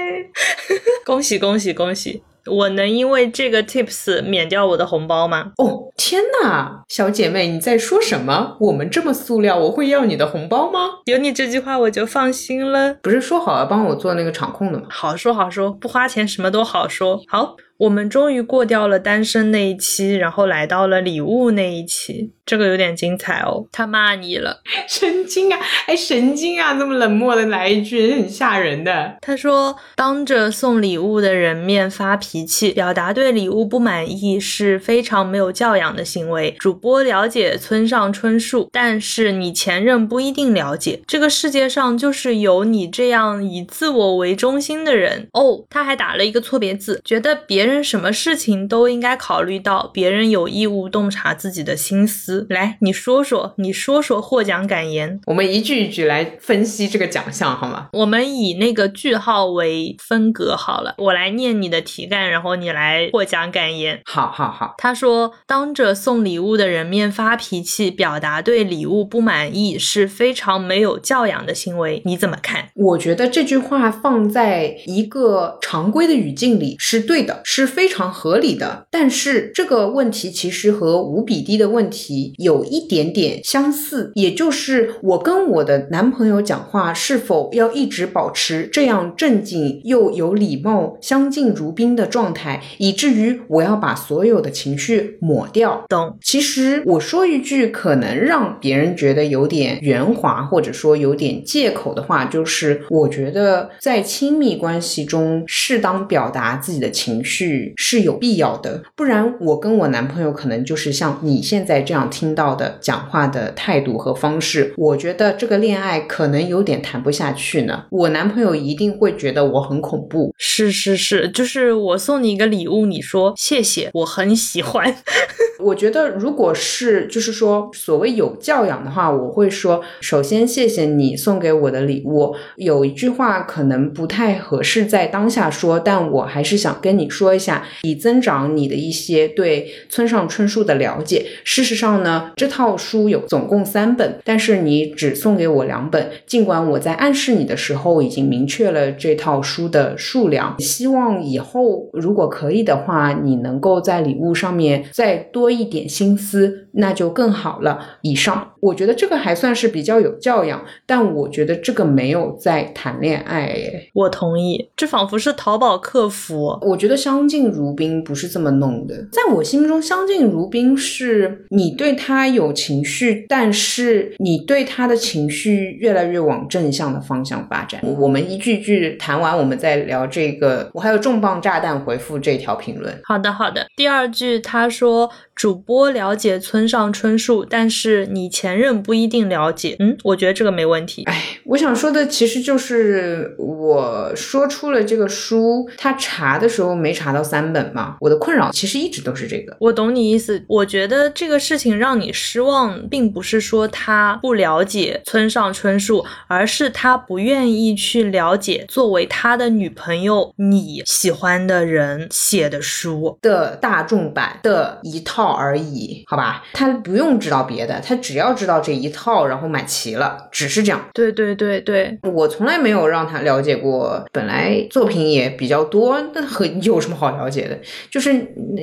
恭喜恭喜恭喜！我能因为这个 tips 免掉我的红包吗？哦，天哪，小姐妹，你在说什么？我们这么塑料，我会要你的红包吗？有你这句话我就放心了。不是说好要帮我做那个场控的吗？好说好说，不花钱什么都好说。好。我们终于过掉了单身那一期，然后来到了礼物那一期，这个有点精彩哦。他骂你了，神经啊！哎，神经啊！这么冷漠的来一句，很吓人的。他说，当着送礼物的人面发脾气，表达对礼物不满意是非常没有教养的行为。主播了解村上春树，但是你前任不一定了解。这个世界上就是有你这样以自我为中心的人哦。他还打了一个错别字，觉得别人。人什么事情都应该考虑到别人有义务洞察自己的心思。来，你说说，你说说获奖感言。我们一句一句来分析这个奖项，好吗？我们以那个句号为分隔好了。我来念你的题干，然后你来获奖感言。好好好。他说，当着送礼物的人面发脾气，表达对礼物不满意，是非常没有教养的行为。你怎么看？我觉得这句话放在一个常规的语境里是对的。是非常合理的，但是这个问题其实和无比低的问题有一点点相似，也就是我跟我的男朋友讲话是否要一直保持这样正经又有礼貌、相敬如宾的状态，以至于我要把所有的情绪抹掉。懂？其实我说一句可能让别人觉得有点圆滑，或者说有点借口的话，就是我觉得在亲密关系中适当表达自己的情绪。是有必要的，不然我跟我男朋友可能就是像你现在这样听到的讲话的态度和方式，我觉得这个恋爱可能有点谈不下去呢。我男朋友一定会觉得我很恐怖。是是是，就是我送你一个礼物，你说谢谢，我很喜欢。我觉得如果是就是说所谓有教养的话，我会说首先谢谢你送给我的礼物。有一句话可能不太合适在当下说，但我还是想跟你说。说一下，以增长你的一些对村上春树的了解。事实上呢，这套书有总共三本，但是你只送给我两本。尽管我在暗示你的时候已经明确了这套书的数量，希望以后如果可以的话，你能够在礼物上面再多一点心思，那就更好了。以上，我觉得这个还算是比较有教养，但我觉得这个没有在谈恋爱。我同意，这仿佛是淘宝客服。我觉得相。相敬如宾不是这么弄的，在我心目中，相敬如宾是你对他有情绪，但是你对他的情绪越来越往正向的方向发展。我们一句句谈完，我们再聊这个。我还有重磅炸弹回复这条评论。好的，好的。第二句他说。主播了解村上春树，但是你前任不一定了解。嗯，我觉得这个没问题。哎，我想说的其实就是我说出了这个书，他查的时候没查到三本嘛。我的困扰其实一直都是这个。我懂你意思。我觉得这个事情让你失望，并不是说他不了解村上春树，而是他不愿意去了解作为他的女朋友你喜欢的人写的书的大众版的一套。而已，好吧，他不用知道别的，他只要知道这一套，然后买齐了，只是这样。对对对对，我从来没有让他了解过，本来作品也比较多，那很有什么好了解的？就是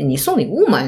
你送礼物嘛，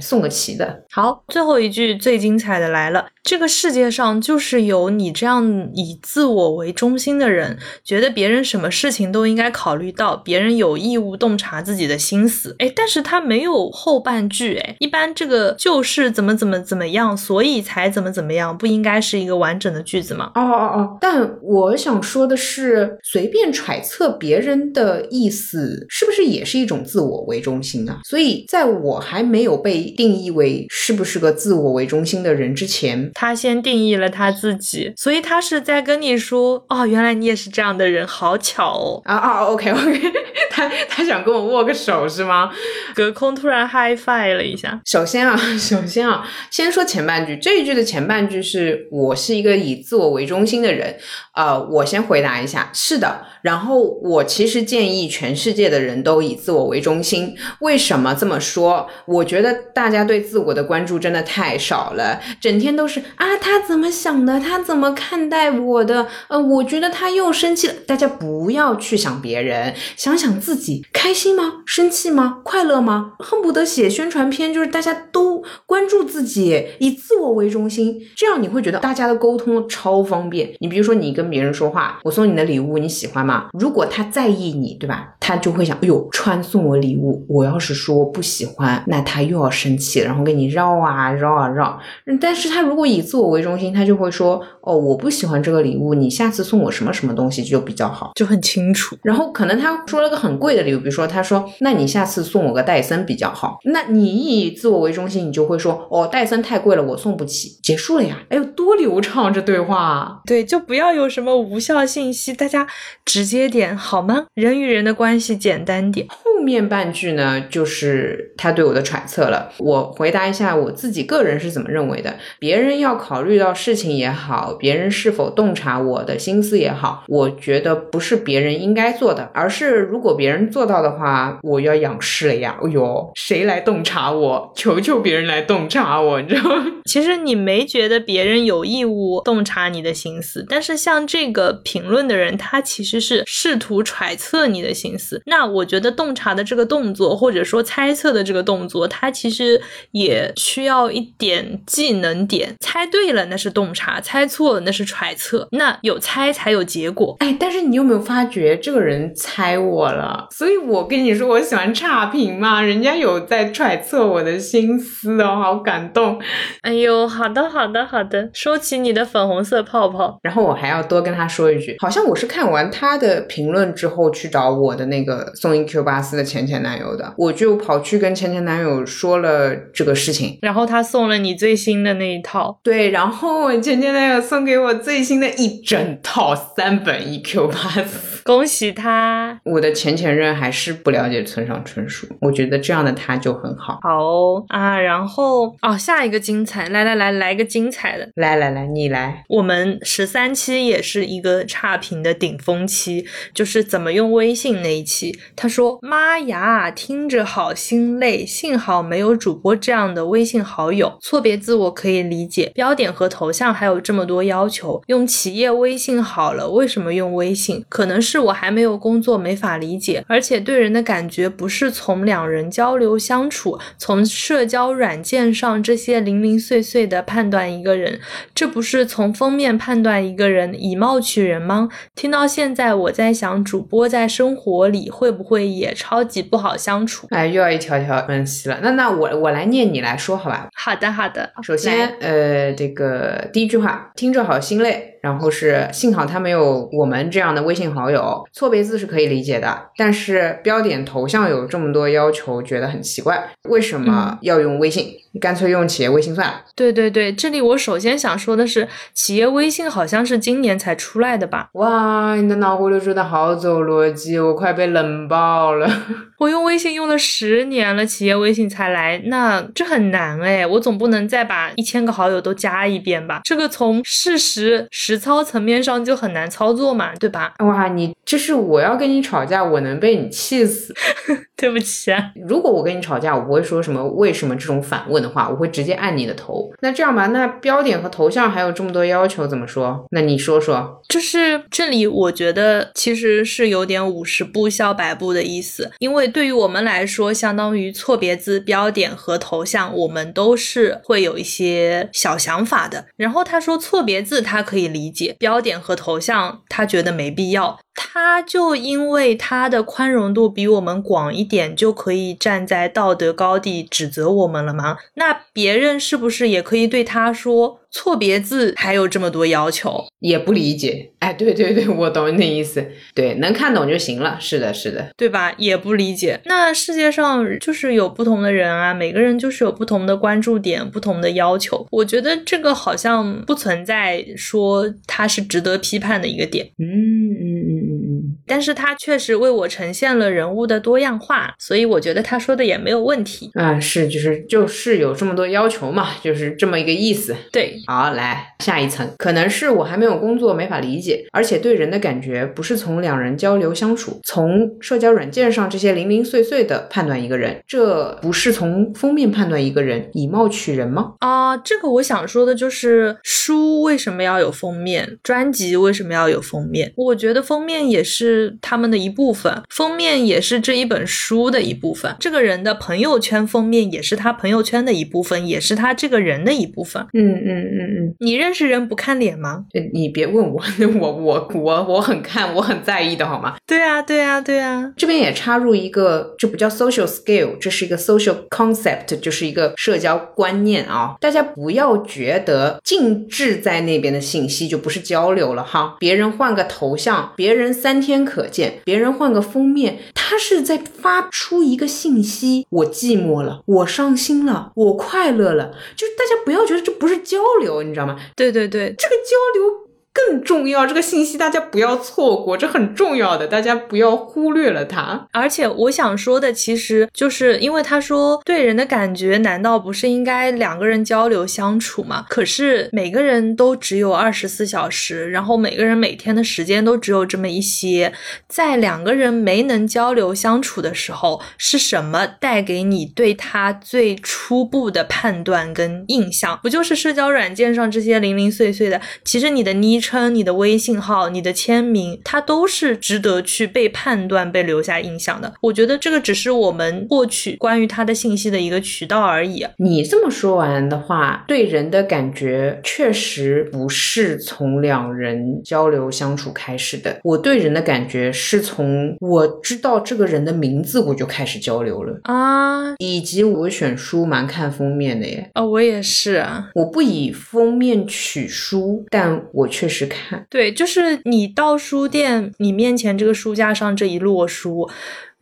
送个齐的。好，最后一句最精彩的来了。这个世界上就是有你这样以自我为中心的人，觉得别人什么事情都应该考虑到，别人有义务洞察自己的心思。哎，但是他没有后半句，哎，一般这个就是怎么怎么怎么样，所以才怎么怎么样，不应该是一个完整的句子吗？哦哦哦，但我想说的是，随便揣测别人的意思，是不是也是一种自我为中心啊？所以，在我还没有被定义为是不是个自我为中心的人之前，他先定义了他自己，所以他是在跟你说，哦，原来你也是这样的人，好巧哦！啊啊，OK OK，他他想跟我握个手是吗？隔空突然 high five 了一下。首先啊，首先啊，先说前半句，这一句的前半句是我是一个以自我为中心的人。呃，我先回答一下，是的。然后我其实建议全世界的人都以自我为中心。为什么这么说？我觉得大家对自我的关注真的太少了，整天都是啊，他怎么想的？他怎么看待我的？呃，我觉得他又生气了。大家不要去想别人，想想自己开心吗？生气吗？快乐吗？恨不得写宣传片，就是大家都关注自己，以自我为中心，这样你会觉得大家的沟通超方便。你比如说，你跟别人说话，我送你的礼物，你喜欢吗？如果他在意你，对吧？他就会想，哎呦，川送我礼物，我要是说不喜欢，那他又要生气，然后跟你绕啊绕啊绕。但是他如果以自我为中心，他就会说，哦，我不喜欢这个礼物，你下次送我什么什么东西就比较好，就很清楚。然后可能他说了个很贵的礼物，比如说他说，那你下次送我个戴森比较好。那你以自我为中心，你就会说，哦，戴森太贵了，我送不起，结束了呀。哎呦，多流畅这对话。对，就不要有什么无效信息，大家直接点好吗？人与人的关系简单点。后面半句呢，就是他对我的揣测了。我回答一下我自己个人是怎么认为的。别人要考虑到事情也好，别人是否洞察我的心思也好，我觉得不是别人应该做的，而是如果别人做到的话，我要仰视了呀。哎呦，谁来洞察我？求求别人来洞察我，你知道吗？其实你没觉得别人有义务洞察你的心思，但是像这个评论的人，他其实是试图揣测你的心思。那我觉得洞察的这个动作，或者说猜测的这个动作，它其实也需要一点技能点。猜对了那是洞察，猜错了那是揣测。那有猜才有结果。哎，但是你有没有发觉这个人猜我了？所以我跟你说，我喜欢差评嘛，人家有在揣测我的心思哦，好感动。哎呦，好的好的好的，收起你的粉红色泡泡。然后我还要多跟他说一句，好像我是看完他的评论之后去找我的那个送一 Q 八四的前前男友的，我就跑去跟前前男友说了这个事情，然后他送了你最新的那一套。对，然后我前前男友送给我最新的一整套三本 EQ 八四，恭喜他。我的前前任还是不了解村上春树，我觉得这样的他就很好。好哦啊，然后哦，下一个精彩，来来来，来个精彩的，来来来，你来。我们十三期也是一个差评的顶峰期，就是怎么用微信那一期。他说：“妈呀，听着好心累，幸好没有主播这样的微信好友。错别字我可以理解，标点和头像还有这么多要求，用企业微信好了，为什么用微信？可能是我还没有工作，没法理解。而且对人的感觉不是从两人交流相处，从社交软件上这些零零碎碎的判断一个人，这不是从封面判断一个人，以貌取人吗？听到现在，我在想，主播在生活里会不会也超级不好相处？哎，又要一条条分析了。那那我我来念，你来说好吧？好的好的。首先，呃，呃这个第一句话，听着好心累。然后是幸好他没有我们这样的微信好友，错别字是可以理解的，但是标点头像有这么多要求，觉得很奇怪，为什么要用微信？干脆用企业微信算了。对对对，这里我首先想说的是，企业微信好像是今年才出来的吧？哇，你的脑回路真的好走逻辑，我快被冷爆了。我用微信用了十年了，企业微信才来，那这很难哎，我总不能再把一千个好友都加一遍吧？这个从事实实操层面上就很难操作嘛，对吧？哇，你这是我要跟你吵架，我能被你气死。对不起啊。如果我跟你吵架，我不会说什么为什么这种反问的话，我会直接按你的头。那这样吧，那标点和头像还有这么多要求，怎么说？那你说说。就是这里，我觉得其实是有点五十步笑百步的意思，因为对于我们来说，相当于错别字、标点和头像，我们都是会有一些小想法的。然后他说错别字他可以理解，标点和头像他觉得没必要。他就因为他的宽容度比我们广一点，就可以站在道德高地指责我们了吗？那别人是不是也可以对他说错别字还有这么多要求？也不理解。哎，对对对，我懂你的意思。对，能看懂就行了。是的，是的，对吧？也不理解。那世界上就是有不同的人啊，每个人就是有不同的关注点、不同的要求。我觉得这个好像不存在说它是值得批判的一个点。嗯嗯嗯嗯嗯。但是他确实为我呈现了人物的多样化，所以我觉得他说的也没有问题啊。是，就是就是有这么多要求嘛，就是这么一个意思。对，好，来下一层，可能是我还没有工作，没法理解，而且对人的感觉不是从两人交流相处，从社交软件上这些零零碎碎的判断一个人，这不是从封面判断一个人，以貌取人吗？啊，这个我想说的就是书为什么要有封面，专辑为什么要有封面？我觉得封面也是。是他们的一部分，封面也是这一本书的一部分。这个人的朋友圈封面也是他朋友圈的一部分，也是他这个人的一部分。嗯嗯嗯嗯，你认识人不看脸吗？你别问我，我我我我很看，我很在意的好吗？对啊对啊对啊，这边也插入一个，这不叫 social skill，这是一个 social concept，就是一个社交观念啊。大家不要觉得静置在那边的信息就不是交流了哈。别人换个头像，别人三天。可见，别人换个封面，他是在发出一个信息：我寂寞了，我伤心了，我快乐了。就大家不要觉得这不是交流，你知道吗？对对对，这个交流。更重要，这个信息大家不要错过，这很重要的，大家不要忽略了它。而且我想说的，其实就是因为他说对人的感觉，难道不是应该两个人交流相处吗？可是每个人都只有二十四小时，然后每个人每天的时间都只有这么一些，在两个人没能交流相处的时候，是什么带给你对他最初步的判断跟印象？不就是社交软件上这些零零碎碎的？其实你的昵。称你的微信号、你的签名，它都是值得去被判断、被留下印象的。我觉得这个只是我们获取关于他的信息的一个渠道而已。你这么说完的话，对人的感觉确实不是从两人交流相处开始的。我对人的感觉是从我知道这个人的名字我就开始交流了啊，以及我选书蛮看封面的耶。啊，我也是啊，我不以封面取书，但我确实。是看对，就是你到书店，你面前这个书架上这一摞书。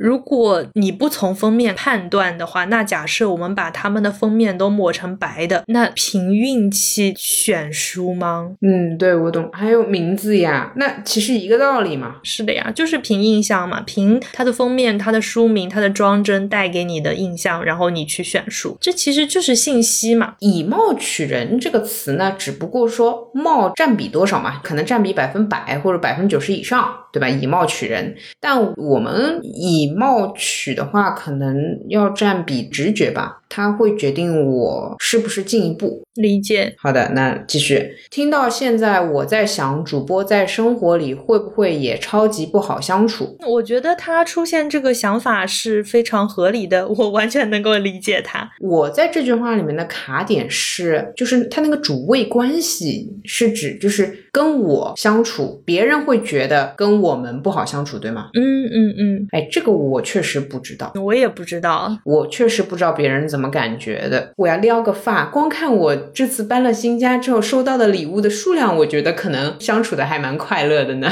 如果你不从封面判断的话，那假设我们把他们的封面都抹成白的，那凭运气选书吗？嗯，对，我懂。还有名字呀，那其实一个道理嘛。是的呀，就是凭印象嘛，凭它的封面、它的书名、它的装帧带给你的印象，然后你去选书，这其实就是信息嘛。以貌取人这个词呢，只不过说貌占比多少嘛，可能占比百分百或者百分之九十以上，对吧？以貌取人，但我们以貌取的话，可能要占比直觉吧。它会决定我是不是进一步理解。好的，那继续听到现在，我在想，主播在生活里会不会也超级不好相处？我觉得他出现这个想法是非常合理的，我完全能够理解他。我在这句话里面的卡点是，就是他那个主谓关系是指就是跟我相处，别人会觉得跟我们不好相处，对吗？嗯嗯嗯。哎，这个我确实不知道，我也不知道，我确实不知道别人怎么。怎么感觉的？我要撩个发，光看我这次搬了新家之后收到的礼物的数量，我觉得可能相处的还蛮快乐的呢。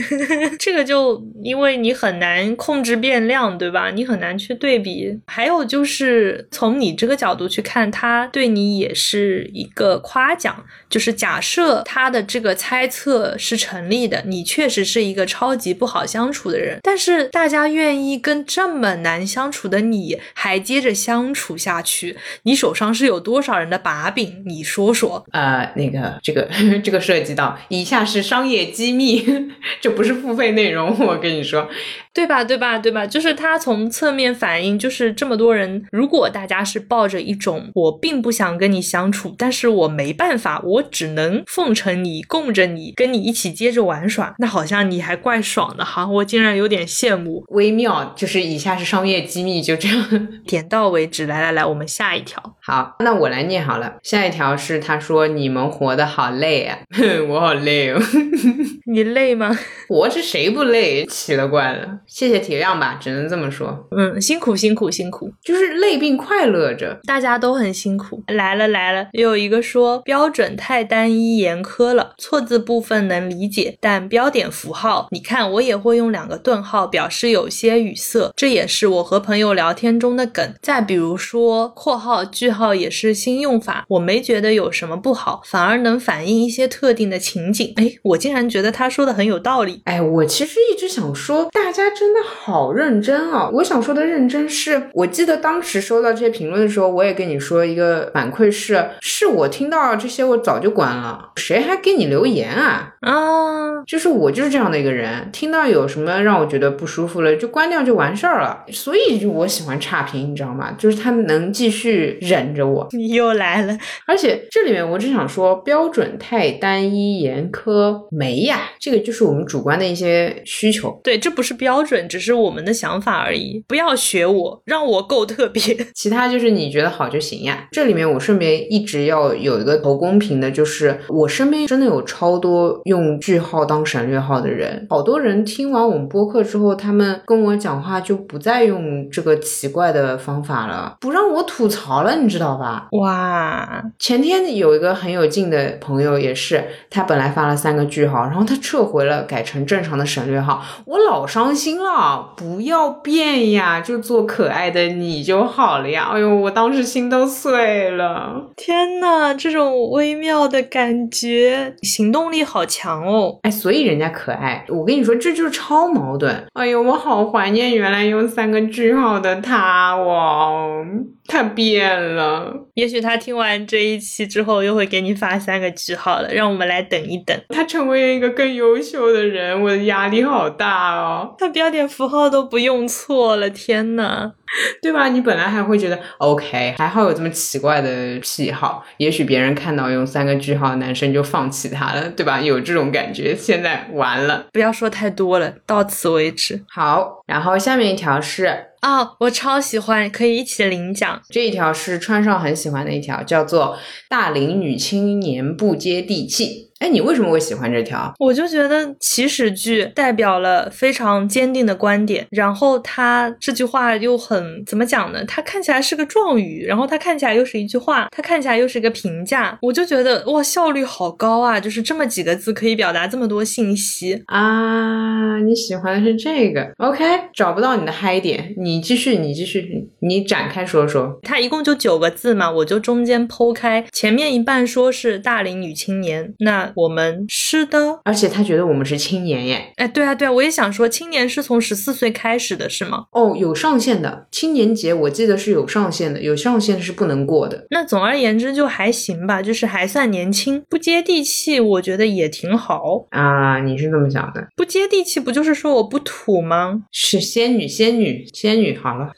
这个就因为你很难控制变量，对吧？你很难去对比。还有就是从你这个角度去看，他对你也是一个夸奖。就是假设他的这个猜测是成立的，你确实是一个超级不好相处的人，但是大家愿意跟这么难相处的你还接着相处下去，你手上是有多少人的把柄，你说说。呃，那个这个 这个涉及到以下是商业机密，这不是付费内容，我跟你说。对吧？对吧？对吧？就是他从侧面反映，就是这么多人，如果大家是抱着一种我并不想跟你相处，但是我没办法，我只能奉承你，供着你，跟你一起接着玩耍，那好像你还怪爽的哈，我竟然有点羡慕。微妙，就是以下是商业机密，就这样 点到为止。来来来，我们下一条。好，那我来念好了。下一条是他说你们活得好累啊，我好累哦。你累吗？活着谁不累？奇了怪了。谢谢体谅吧，只能这么说。嗯，辛苦辛苦辛苦，就是累并快乐着，大家都很辛苦。来了来了，有一个说标准太单一严苛了，错字部分能理解，但标点符号，你看我也会用两个顿号表示有些语塞，这也是我和朋友聊天中的梗。再比如说括号句号也是新用法，我没觉得有什么不好，反而能反映一些特定的情景。哎，我竟然觉得他说的很有道理。哎，我其实一直想说，大家真的好认真啊！我想说的认真是，我记得当时收到这些评论的时候，我也跟你说一个反馈是，是我听到这些我早就关了，谁还给你留言啊？啊，就是我就是这样的一个人，听到有什么让我觉得不舒服了，就关掉就完事儿了。所以就我喜欢差评，你知道吗？就是他能继续忍着我。你又来了，而且这里面我只想说，标准太单一严苛没呀，这个就是我们主观的一些需求。对，这不是标准，只是我们的想法而已。不要学我，让我够特别。其他就是你觉得好就行呀。这里面我顺便一直要有一个投公平的，就是我身边真的有超多用句号当省略号的人，好多人听完我们播客之后，他们跟我讲话就不再用这个奇怪的方法了，不让我吐槽了，你知道吧？哇，前天有一个很有劲的朋友，也是他本来发了三个句号，然后他撤回了，改成正常的省略号，我老伤心了。不要变呀，就做可爱的你就好了呀。哎呦，我当时心都碎了。天呐，这种微妙的感觉，行动力好强哦。哎，所以人家可爱。我跟你说，这就是超矛盾。哎呦，我好怀念原来用三个句号的他哦，他变了。也许他听完这一期之后，又会给你发三个句号了。让我们来等一等，他成为一个更优秀的人，我的压力好大哦。他标点符号都不用错了，天呐！对吧？你本来还会觉得 OK，还好有这么奇怪的癖好。也许别人看到用三个句号，男生就放弃他了，对吧？有这种感觉。现在完了，不要说太多了，到此为止。好，然后下面一条是啊，我超喜欢，可以一起领奖。这一条是穿上很喜欢的一条，叫做“大龄女青年不接地气”。哎，你为什么会喜欢这条？我就觉得起始句代表了非常坚定的观点，然后他这句话又很怎么讲呢？它看起来是个状语，然后它看起来又是一句话，它看起来又是一个评价，我就觉得哇，效率好高啊！就是这么几个字可以表达这么多信息啊！你喜欢的是这个？OK，找不到你的嗨点，你继续，你继续，你展开说说。它一共就九个字嘛，我就中间剖开，前面一半说是大龄女青年，那。我们是的，而且他觉得我们是青年耶。哎，对啊，对啊，我也想说，青年是从十四岁开始的，是吗？哦，有上限的，青年节我记得是有上限的，有上限是不能过的。那总而言之就还行吧，就是还算年轻，不接地气，我觉得也挺好啊。你是这么想的？不接地气不就是说我不土吗？是仙女，仙女，仙女，好了，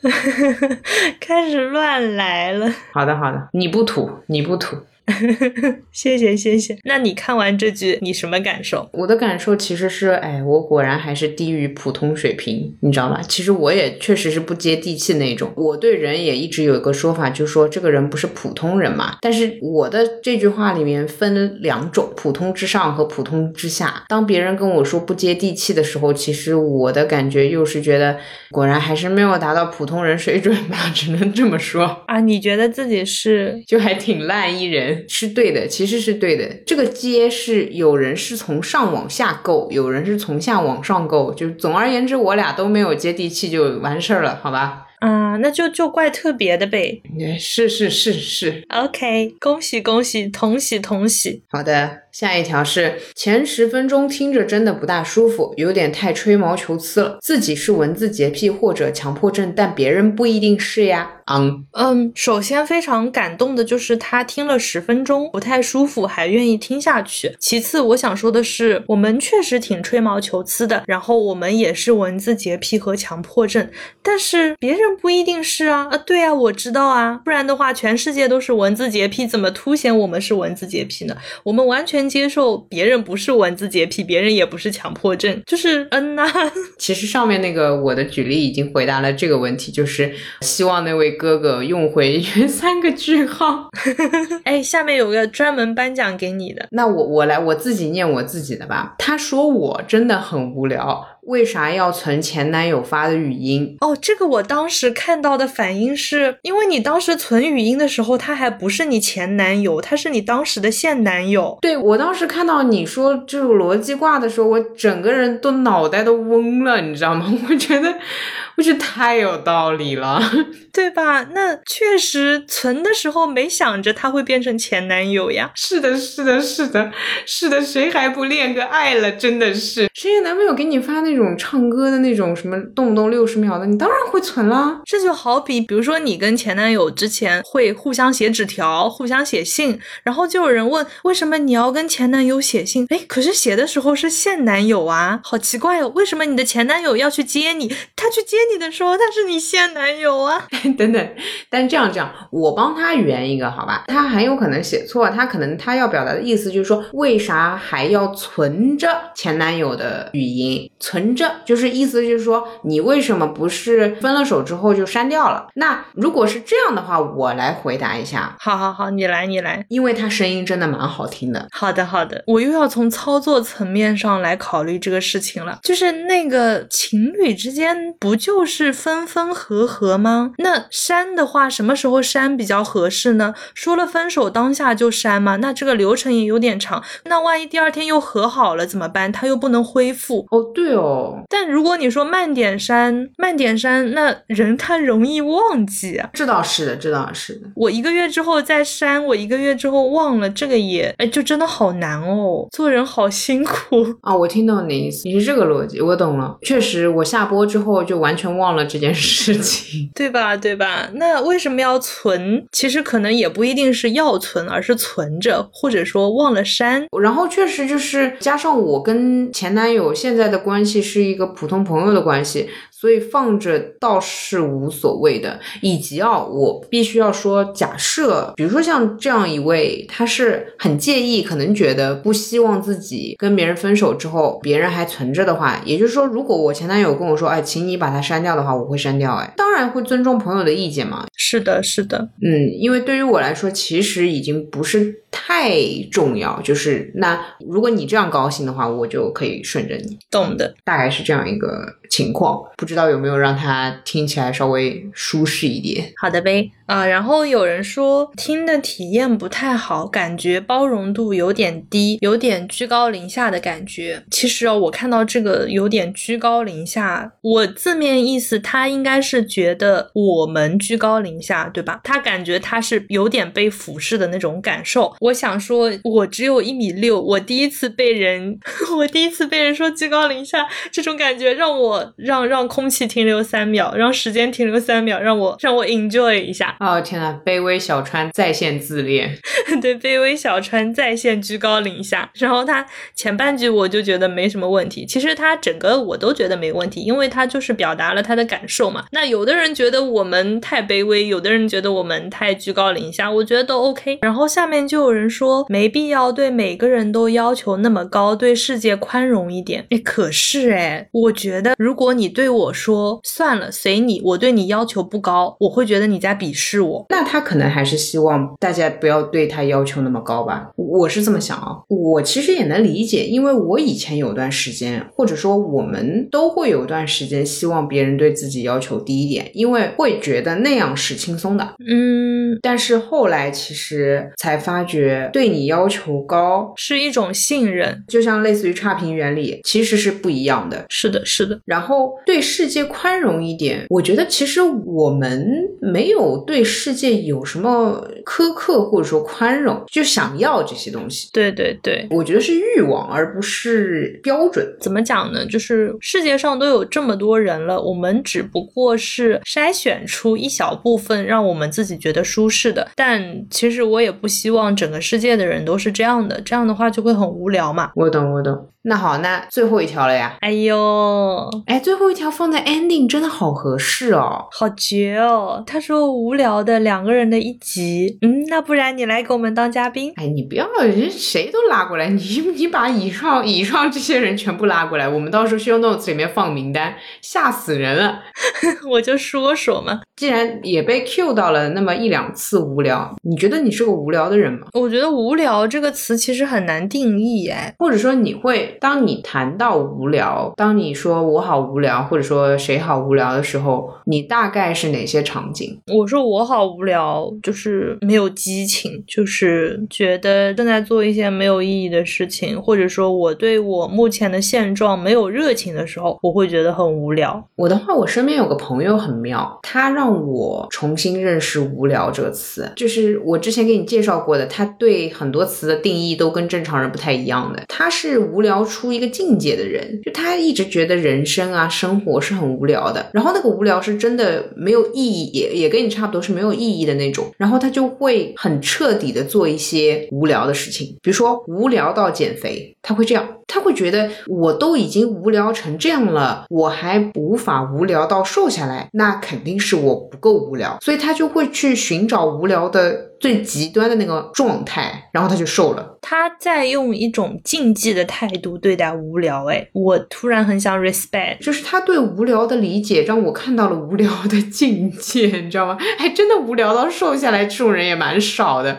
开始乱来了。好的，好的，你不土，你不土。谢谢谢谢，那你看完这句你什么感受？我的感受其实是，哎，我果然还是低于普通水平，你知道吧？其实我也确实是不接地气那种。我对人也一直有一个说法，就是说这个人不是普通人嘛。但是我的这句话里面分两种，普通之上和普通之下。当别人跟我说不接地气的时候，其实我的感觉又是觉得，果然还是没有达到普通人水准吧，只能这么说啊。你觉得自己是就还挺烂一人。是对的，其实是对的。这个接是有人是从上往下够，有人是从下往上够。就总而言之，我俩都没有接地气，就完事儿了，好吧？啊，那就就怪特别的呗。是是是是。OK，恭喜恭喜，同喜同喜。好的，下一条是前十分钟听着真的不大舒服，有点太吹毛求疵了。自己是文字洁癖或者强迫症，但别人不一定是呀。昂。嗯，首先非常感动的就是他听了十分钟不太舒服，还愿意听下去。其次，我想说的是，我们确实挺吹毛求疵的，然后我们也是文字洁癖和强迫症，但是别人不一定是啊啊，对啊，我知道啊，不然的话，全世界都是文字洁癖，怎么凸显我们是文字洁癖呢？我们完全接受别人不是文字洁癖，别人也不是强迫症，就是嗯呐、其实上面那个我的举例已经回答了这个问题，就是希望那位哥哥用回原三个句号。哎，下面有个专门颁奖给你的，那我我来我自己念我自己的吧。他说我真的很无聊，为啥要存前男友发的语音？哦，这个我当时看到的反应是，因为你当时存语音的时候，他还不是你前男友，他是你当时的现男友。对我当时看到你说这种逻辑挂的时候，我整个人都脑袋都嗡了，你知道吗？我觉得，我觉得太有道理了。对吧？那确实存的时候没想着他会变成前男友呀。是的，是的，是的，是的，谁还不恋个爱了？真的是，谁有男朋友给你发那种唱歌的那种什么动不动六十秒的，你当然会存啦。这就好比，比如说你跟前男友之前会互相写纸条、互相写信，然后就有人问为什么你要跟前男友写信？哎，可是写的时候是现男友啊，好奇怪哦，为什么你的前男友要去接你？他去接你的时候，他是你现男友啊？等等，但这样这样，我帮他圆一个好吧？他很有可能写错，他可能他要表达的意思就是说，为啥还要存着前男友的语音？存着就是意思就是说，你为什么不是分了手之后就删掉了？那如果是这样的话，我来回答一下，好好好，你来，你来。因为他声音真的蛮好听的。好的，好的，我又要从操作层面上来考虑这个事情了。就是那个情侣之间不就是分分合合吗？那删的话，什么时候删比较合适呢？说了分手当下就删吗？那这个流程也有点长。那万一第二天又和好了怎么办？他又不能恢复。哦，对哦，但如果你说慢点删，慢点删，那人他容易忘记啊。这倒是的，这倒是的。我一个月之后再删，我一个月之后忘了，这个也哎，就真的好难哦，做人好辛苦。啊、我听懂你的意思，你是这个逻辑，我懂了。确实，我下播之后就完全忘了这件事情。对吧？对吧？那为什么要存？其实可能也不一定是要存，而是存着，或者说忘了删。然后确实就是加上我跟前男友现在的关系是一个普通朋友的关系，所以放着倒是无所谓的。以及啊，我必须要说，假设比如说像这样一位，他是很介意，可能觉得不希望自己跟别人分手之后，别人还存着的话，也就是说，如果我前男友跟我说，哎，请你把它删掉的话，我会删掉。哎，当然会尊重朋友的意见嘛。是的，是的，嗯，因为对于我来说，其实已经不是太重要。就是那如果你这样高兴的话，我就可以顺着你，懂的。大概是这样一个情况。不知道有没有让他听起来稍微舒适一点？好的呗，啊、然后有人说听的体验不太好，感觉包容度有点低，有点居高临下的感觉。其实哦，我看到这个有点居高临下，我字面意思他应该是觉得我们居高临下，对吧？他感觉他是有点被俯视的那种感受。我想说，我只有一米六，我第一次被人，我第一次被人说居高临下，这种感觉让我让让空气停留三秒，让时间停留三秒，让我让我 enjoy 一下。哦天呐，卑微小川在线自恋。对，卑微小川在线居高临下。然后他前半句我就觉得没什么问题，其实他整个我都觉得没问题，因为他就是表达了他的感受嘛。那有的人觉得我们太卑微，有的人觉得我们太居高临下，我觉得都 OK。然后下面就有人说没必要对每个人都要求那么高，对世界宽容一点。哎，可是哎，我觉得如果你对我说算了，随你，我对你要求不高，我会觉得你在鄙视我。那他可能还是希望大家不要对他要求那么高吧，我是这么想啊。我其实也能理解，因为我以前有段时间，或者说我们都会有段时间，希望别人对自己要求低一点，因为会觉得那样是轻松的。嗯，但是后来其实才发觉，对你要求高，是一种信任。就像类似于差评原理，其实是不一样的。是的，是的。然然后对世界宽容一点。我觉得其实我们没有对世界有什么苛刻或者说宽容，就想要这些东西。对对对，我觉得是欲望，而不是标准。怎么讲呢？就是世界上都有这么多人了，我们只不过是筛选出一小部分让我们自己觉得舒适的。但其实我也不希望整个世界的人都是这样的，这样的话就会很无聊嘛。我懂，我懂。那好，那最后一条了呀。哎呦，哎，最后一条放在 ending 真的好合适哦，好绝哦！他说无聊的两个人的一集，嗯，那不然你来给我们当嘉宾？哎，你不要人谁都拉过来，你 你把以上以上这些人全部拉过来，我们到时候 show notes 里面放名单，吓死人了。我就说说嘛，既然也被 Q 到了那么一两次无聊，你觉得你是个无聊的人吗？我觉得无聊这个词其实很难定义，哎，或者说你会。当你谈到无聊，当你说我好无聊，或者说谁好无聊的时候，你大概是哪些场景？我说我好无聊，就是没有激情，就是觉得正在做一些没有意义的事情，或者说我对我目前的现状没有热情的时候，我会觉得很无聊。我的话，我身边有个朋友很妙，他让让我重新认识“无聊”这个词，就是我之前给你介绍过的，他对很多词的定义都跟正常人不太一样的，他是无聊。出一个境界的人，就他一直觉得人生啊、生活是很无聊的，然后那个无聊是真的没有意义，也也跟你差不多是没有意义的那种，然后他就会很彻底的做一些无聊的事情，比如说无聊到减肥，他会这样，他会觉得我都已经无聊成这样了，我还无法无聊到瘦下来，那肯定是我不够无聊，所以他就会去寻找无聊的。最极端的那个状态，然后他就瘦了。他在用一种竞技的态度对待无聊，哎，我突然很想 respect，就是他对无聊的理解，让我看到了无聊的 境界，你知道吗？哎，真的无聊到瘦下来这种人也蛮少的。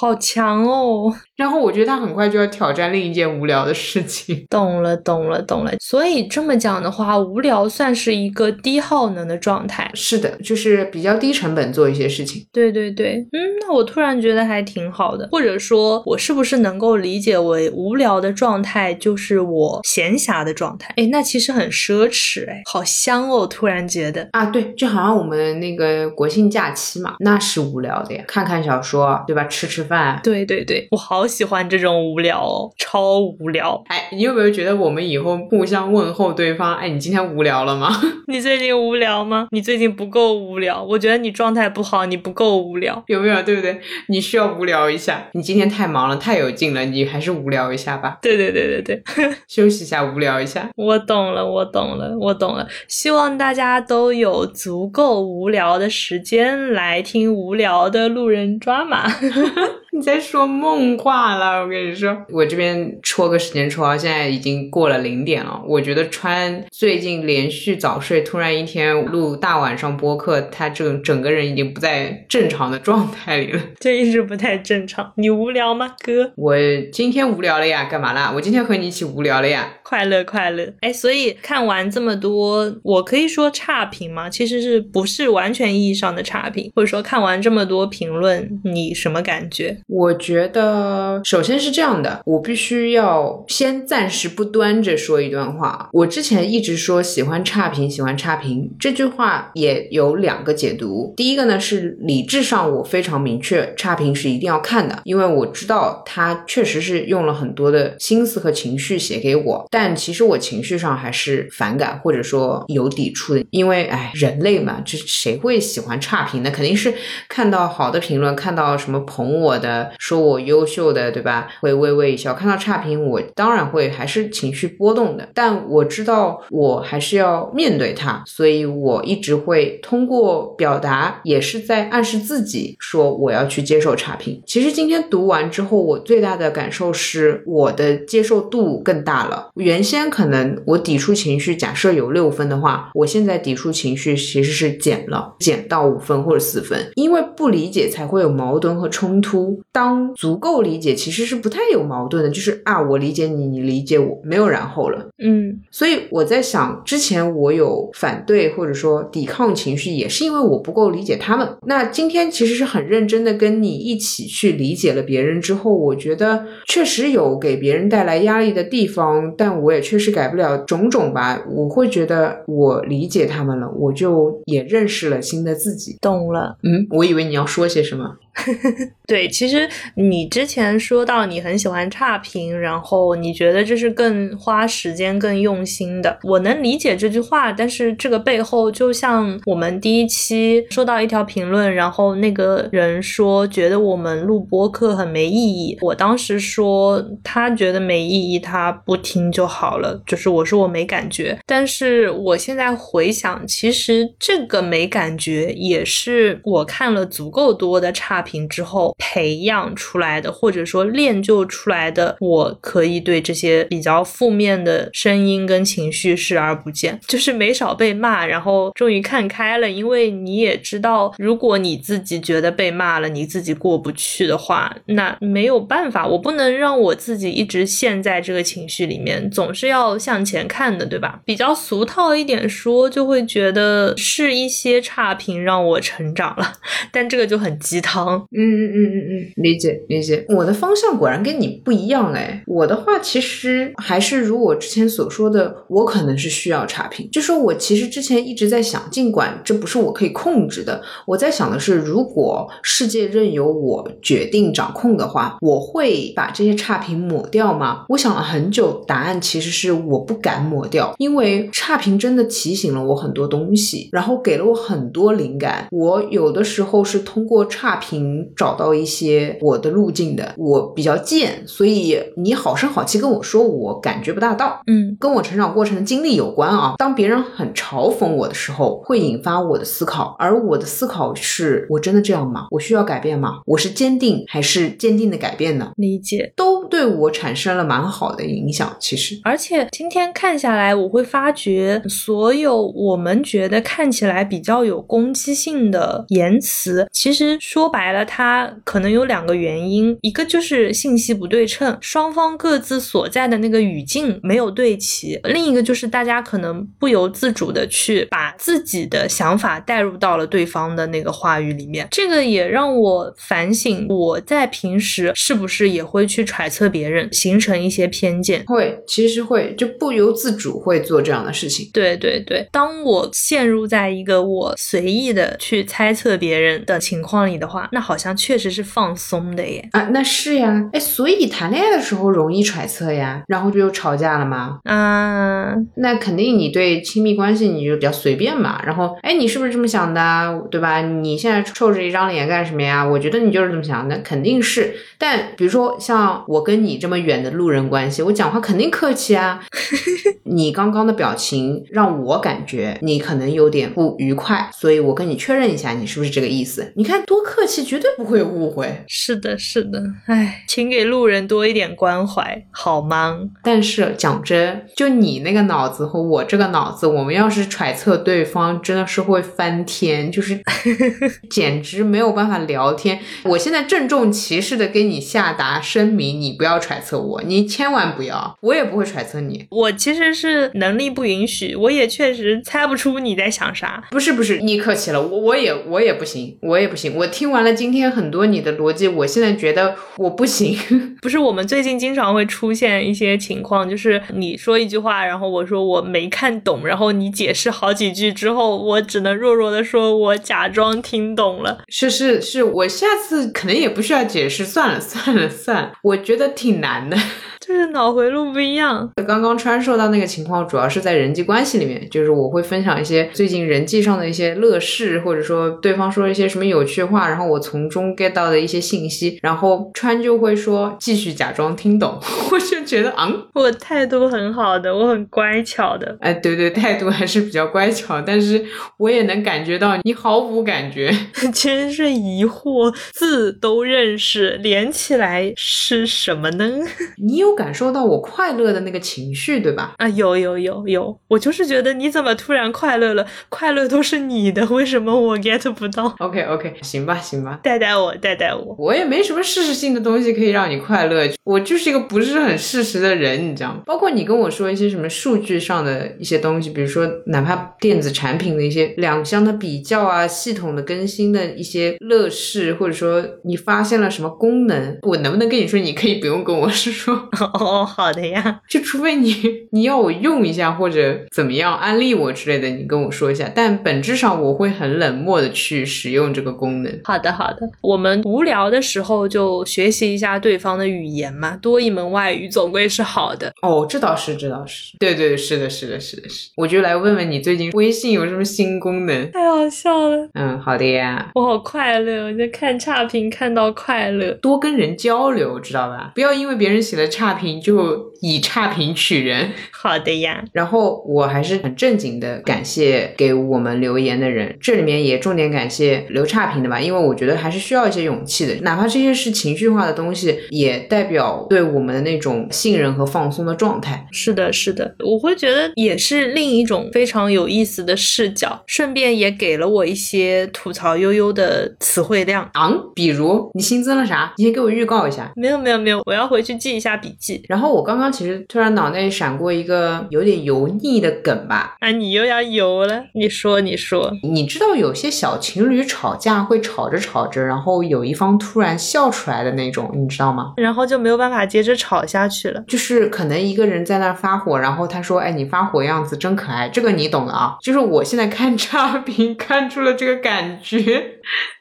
好强哦！然后我觉得他很快就要挑战另一件无聊的事情。懂了，懂了，懂了。所以这么讲的话，无聊算是一个低耗能的状态。是的，就是比较低成本做一些事情。对对对，嗯，那我突然觉得还挺好的。或者说，我是不是能够理解为无聊的状态就是我闲暇的状态？哎，那其实很奢侈，哎，好香哦！突然觉得啊，对，就好像我们那个国庆假期嘛，那是无聊的呀，看看小说，对吧？吃吃。饭，对对对，我好喜欢这种无聊，哦，超无聊。哎，你有没有觉得我们以后互相问候对方？哎，你今天无聊了吗？你最近无聊吗？你最近不够无聊，我觉得你状态不好，你不够无聊，有没有？对不对？你需要无聊一下。你今天太忙了，太有劲了，你还是无聊一下吧。对对对对对，休息一下，无聊一下。我懂了，我懂了，我懂了。希望大家都有足够无聊的时间来听无聊的路人抓马。你在说梦话了，我跟你说，我这边戳个时间戳，现在已经过了零点了。我觉得川最近连续早睡，突然一天录大晚上播客，他这整个人已经不在正常的状态里了，就一直不太正常。你无聊吗，哥？我今天无聊了呀，干嘛啦？我今天和你一起无聊了呀，快乐快乐。哎，所以看完这么多，我可以说差评吗？其实是不是完全意义上的差评？或者说看完这么多评论，你什么感觉？我觉得，首先是这样的，我必须要先暂时不端着说一段话。我之前一直说喜欢差评，喜欢差评这句话也有两个解读。第一个呢是理智上我非常明确，差评是一定要看的，因为我知道他确实是用了很多的心思和情绪写给我，但其实我情绪上还是反感或者说有抵触的，因为哎，人类嘛，这谁会喜欢差评呢？肯定是看到好的评论，看到什么捧我的。说我优秀的，对吧？会微微一笑。看到差评，我当然会还是情绪波动的。但我知道，我还是要面对它，所以我一直会通过表达，也是在暗示自己说我要去接受差评。其实今天读完之后，我最大的感受是我的接受度更大了。原先可能我抵触情绪，假设有六分的话，我现在抵触情绪其实是减了，减到五分或者四分。因为不理解才会有矛盾和冲突。当足够理解，其实是不太有矛盾的。就是啊，我理解你，你理解我，没有然后了。嗯所以我在想，之前我有反对或者说抵抗情绪，也是因为我不够理解他们。那今天其实是很认真的跟你一起去理解了别人之后，我觉得确实有给别人带来压力的地方，但我也确实改不了种种吧。我会觉得我理解他们了，我就也认识了新的自己。懂了。嗯，我以为你要说些什么。对，其实你之前说到你很喜欢差评，然后你觉得这是更花时间、更用心的。我能理解这句话，但是这个背后，就像我们第一期收到一条评论，然后那个人说觉得我们录播课很没意义。我当时说他觉得没意义，他不听就好了，就是我说我没感觉。但是我现在回想，其实这个没感觉也是我看了足够多的差评之后培养出来的，或者说练就出来的。我可以对这些比较负面的声音跟情绪视而不见，就是没少被骂，然后终于看开了。因为你也知道，如果你自己觉得被骂了，你自己过不去的话，那没有办法，我不能让我自己一直陷在这个情绪里面，总是要向前看的，对吧？比较俗套一点说，就会觉得是一些差评让我成长了，但这个就很鸡汤。嗯嗯嗯嗯嗯，理解理解。我的方向果然跟你不一样哎。我的话其实还是如我之前所说的，我可能是需要差评。就说我其实之前一直在想，尽管这不是我可以控制的，我在想的是，如果世界任由我决定掌控的话，我会把这些差评抹掉吗？我想了很久，答案其实是我不敢抹掉，因为差评真的提醒了我很多东西，然后给了我很多灵感。我有的时候是通过差评找到一些我的路径的。我比较贱，所以你好声好气跟我说，我感觉不大到。嗯跟我成长过程的经历有关啊。当别人很嘲讽我的时候，会引发我的思考，而我的思考是：我真的这样吗？我需要改变吗？我是坚定还是坚定的改变呢？理解。都对我产生了蛮好的影响。其实，而且今天看下来，我会发觉，所有我们觉得看起来比较有攻击性的言辞，其实说白了，它可能有两个原因，一个就是信息不对称，双方各自所在的那个语境没有对齐；另一个就是大家可能不由自主的去把自己的想法带入到了对方的那个话语里面。这个也让我反省，我在平时是不是也会去揣测别人，形成一些偏见。会其实会就不由自主会做这样的事情。对对对，当我陷入在一个我随意的去猜测别人的情况里的话，那好像确实是放松的耶。啊，那是呀，哎，所以谈恋爱的时候容易揣测呀，然后就又吵架了吗？啊，那肯定你对亲密关系你就比较随便嘛，然后哎，你是不是这么想的，对吧？你现在臭着一张脸干什么呀？我觉得你就是这么想的，肯定是。但比如说像我跟你这么远的路人关系，我讲话肯定客气啊。你刚刚的表情让我感觉你可能有点不愉快，所以我跟你确认一下，你是不是这个意思？你看多客气，绝对不会有误会。是的，是的，哎，请给路人多一点关怀，好吗？但是讲真，就你那个脑子和我这个脑子，我们要是揣测对方，真的是会翻天，就是 简直没有办法聊天。我现在郑重其事的给你下达声明，你不要揣测我，你千万不要，我也不会揣测你。我其实是能力不允许，我也确实猜不出你在想啥。不是不是，你客气了，我我也我也不行，我也不行。我听完了今天很多你的逻辑，我现在觉得我不行。不是我们最近经常会出现一些情况，就是你说一句话，然后我说我没看懂，然后你解释好几句之后，我只能弱弱的说我假装听懂了。是是是，我下次可能也不需要解释，算了算了算了，我觉得挺难的。就是脑回路不一样。刚刚穿受到那个情况，主要是在人际关系里面，就是我会分享一些最近人际上的一些乐事，或者说对方说一些什么有趣话，然后我从中 get 到的一些信息，然后川就会说继续假装听懂，我就觉得嗯，我态度很好的，我很乖巧的。哎，对对，态度还是比较乖巧，但是我也能感觉到你毫无感觉，其实是疑惑，字都认识，连起来是什么呢？你有感受到我快乐的那个情绪，对吧？啊，有有有有，我就是觉得你怎么突然快乐了？快乐都是你的，为什么我 get 不到？OK OK，行吧行吧，带带我，带带我。我也没什么事实性的东西可以让你快乐，我就是一个不是很事实的人，你知道吗？包括你跟我说一些什么数据上的一些东西，比如说哪怕电子产品的一些两相的比较啊，系统的更新的一些乐事，或者说你发现了什么功能，我能不能跟你说，你可以不用跟我说，哦，好的呀。就除非你你要我用一下或者怎么样安利我之类的，你跟我说一下。但本质上我会很冷漠的去使用这个功能。好的，好的。我们无聊的时候就学习一下对方的语言嘛，多一门外语总归是好的。哦，这倒是，这倒是，对对，是的，是的，是的，是。我就来问问你最近微信有什么新功能？太好笑了，嗯，好的呀，我好快乐，我在看差评看到快乐。多跟人交流，知道吧？不要因为别人写了差评就以差评取人。好的呀，然后我还是很正经的感谢给我们留言的人，这里面也重点感谢留差评的吧，因为我觉得还是需要一些勇气的，哪怕这些是情绪化的东西，也代表对我们的那种信任和放松的状态。是的，是的，我会觉得也是另一种非常有意思的视角，顺便也给了我一些吐槽悠悠的词汇量。昂、比如你新增了啥？你先给我预告一下。没有，没有，没有，我要回去记一下笔记。然后我刚刚其实突然脑内闪过一个有点油腻的梗吧，啊，你又要油了？你说，你说，你知道有些小情侣吵架会吵着吵着，然后有一方突然笑出来的那种，你知道吗？然后就没有办法接着吵下去了。就是可能一个人在那发火，然后他说：“哎，你发火样子真可爱。”这个你懂的啊。就是我现在看 差评看出了这个感觉，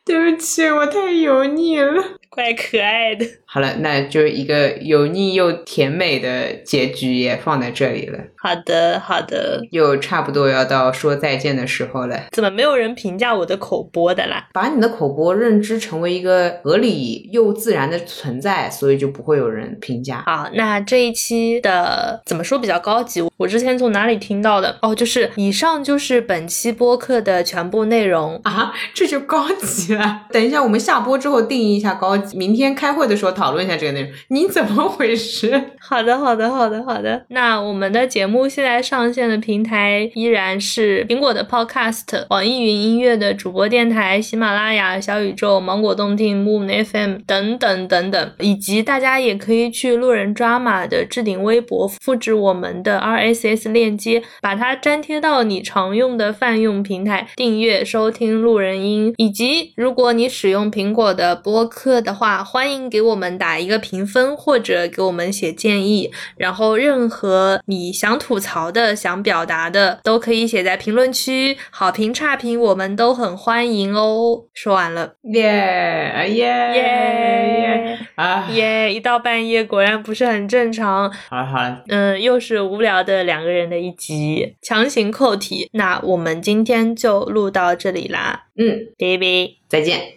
对不起，我太油腻了。怪可爱的。好了，那就一个油腻又甜美的结局也放在这里了，好的，好的。又差不多要到说再见的时候了。怎么没有人评价我的口播的啦？把你的口播认知成为一个合理又自然的存在，所以就不会有人评价。好，那这一期的怎么说比较高级？我之前从哪里听到的？哦，就是以上就是本期播客的全部内容。啊，这就高级了。等一下，我们下播之后定义一下高级，明天开会的时候讨论一下这个内容。你怎么回事？好的，好的，好的，好的。那我们的节目现在上线的平台依然是苹果的 Podcast、网易云音乐的主播电台、喜马拉雅、小宇宙、芒果动听、Moon FM 等等等等，以及大家也可以去路人抓马的置顶微博，复制我们的 RSS 链接，把它粘贴到你常用的泛用平台，订阅收听路人音。以及如果你使用苹果的播客的话，欢迎给我们打一个评分，或者给我们写建议。然后任何你想吐槽的、想表达的，都可以写在评论区，好评差评我们都很欢迎哦。说完了，耶耶耶耶啊！耶！一到半夜果然不是很正常。好了好了，嗯，又是无聊的两个人的一集，强行扣题。那我们今天就录到这里啦，嗯，拜拜。再见。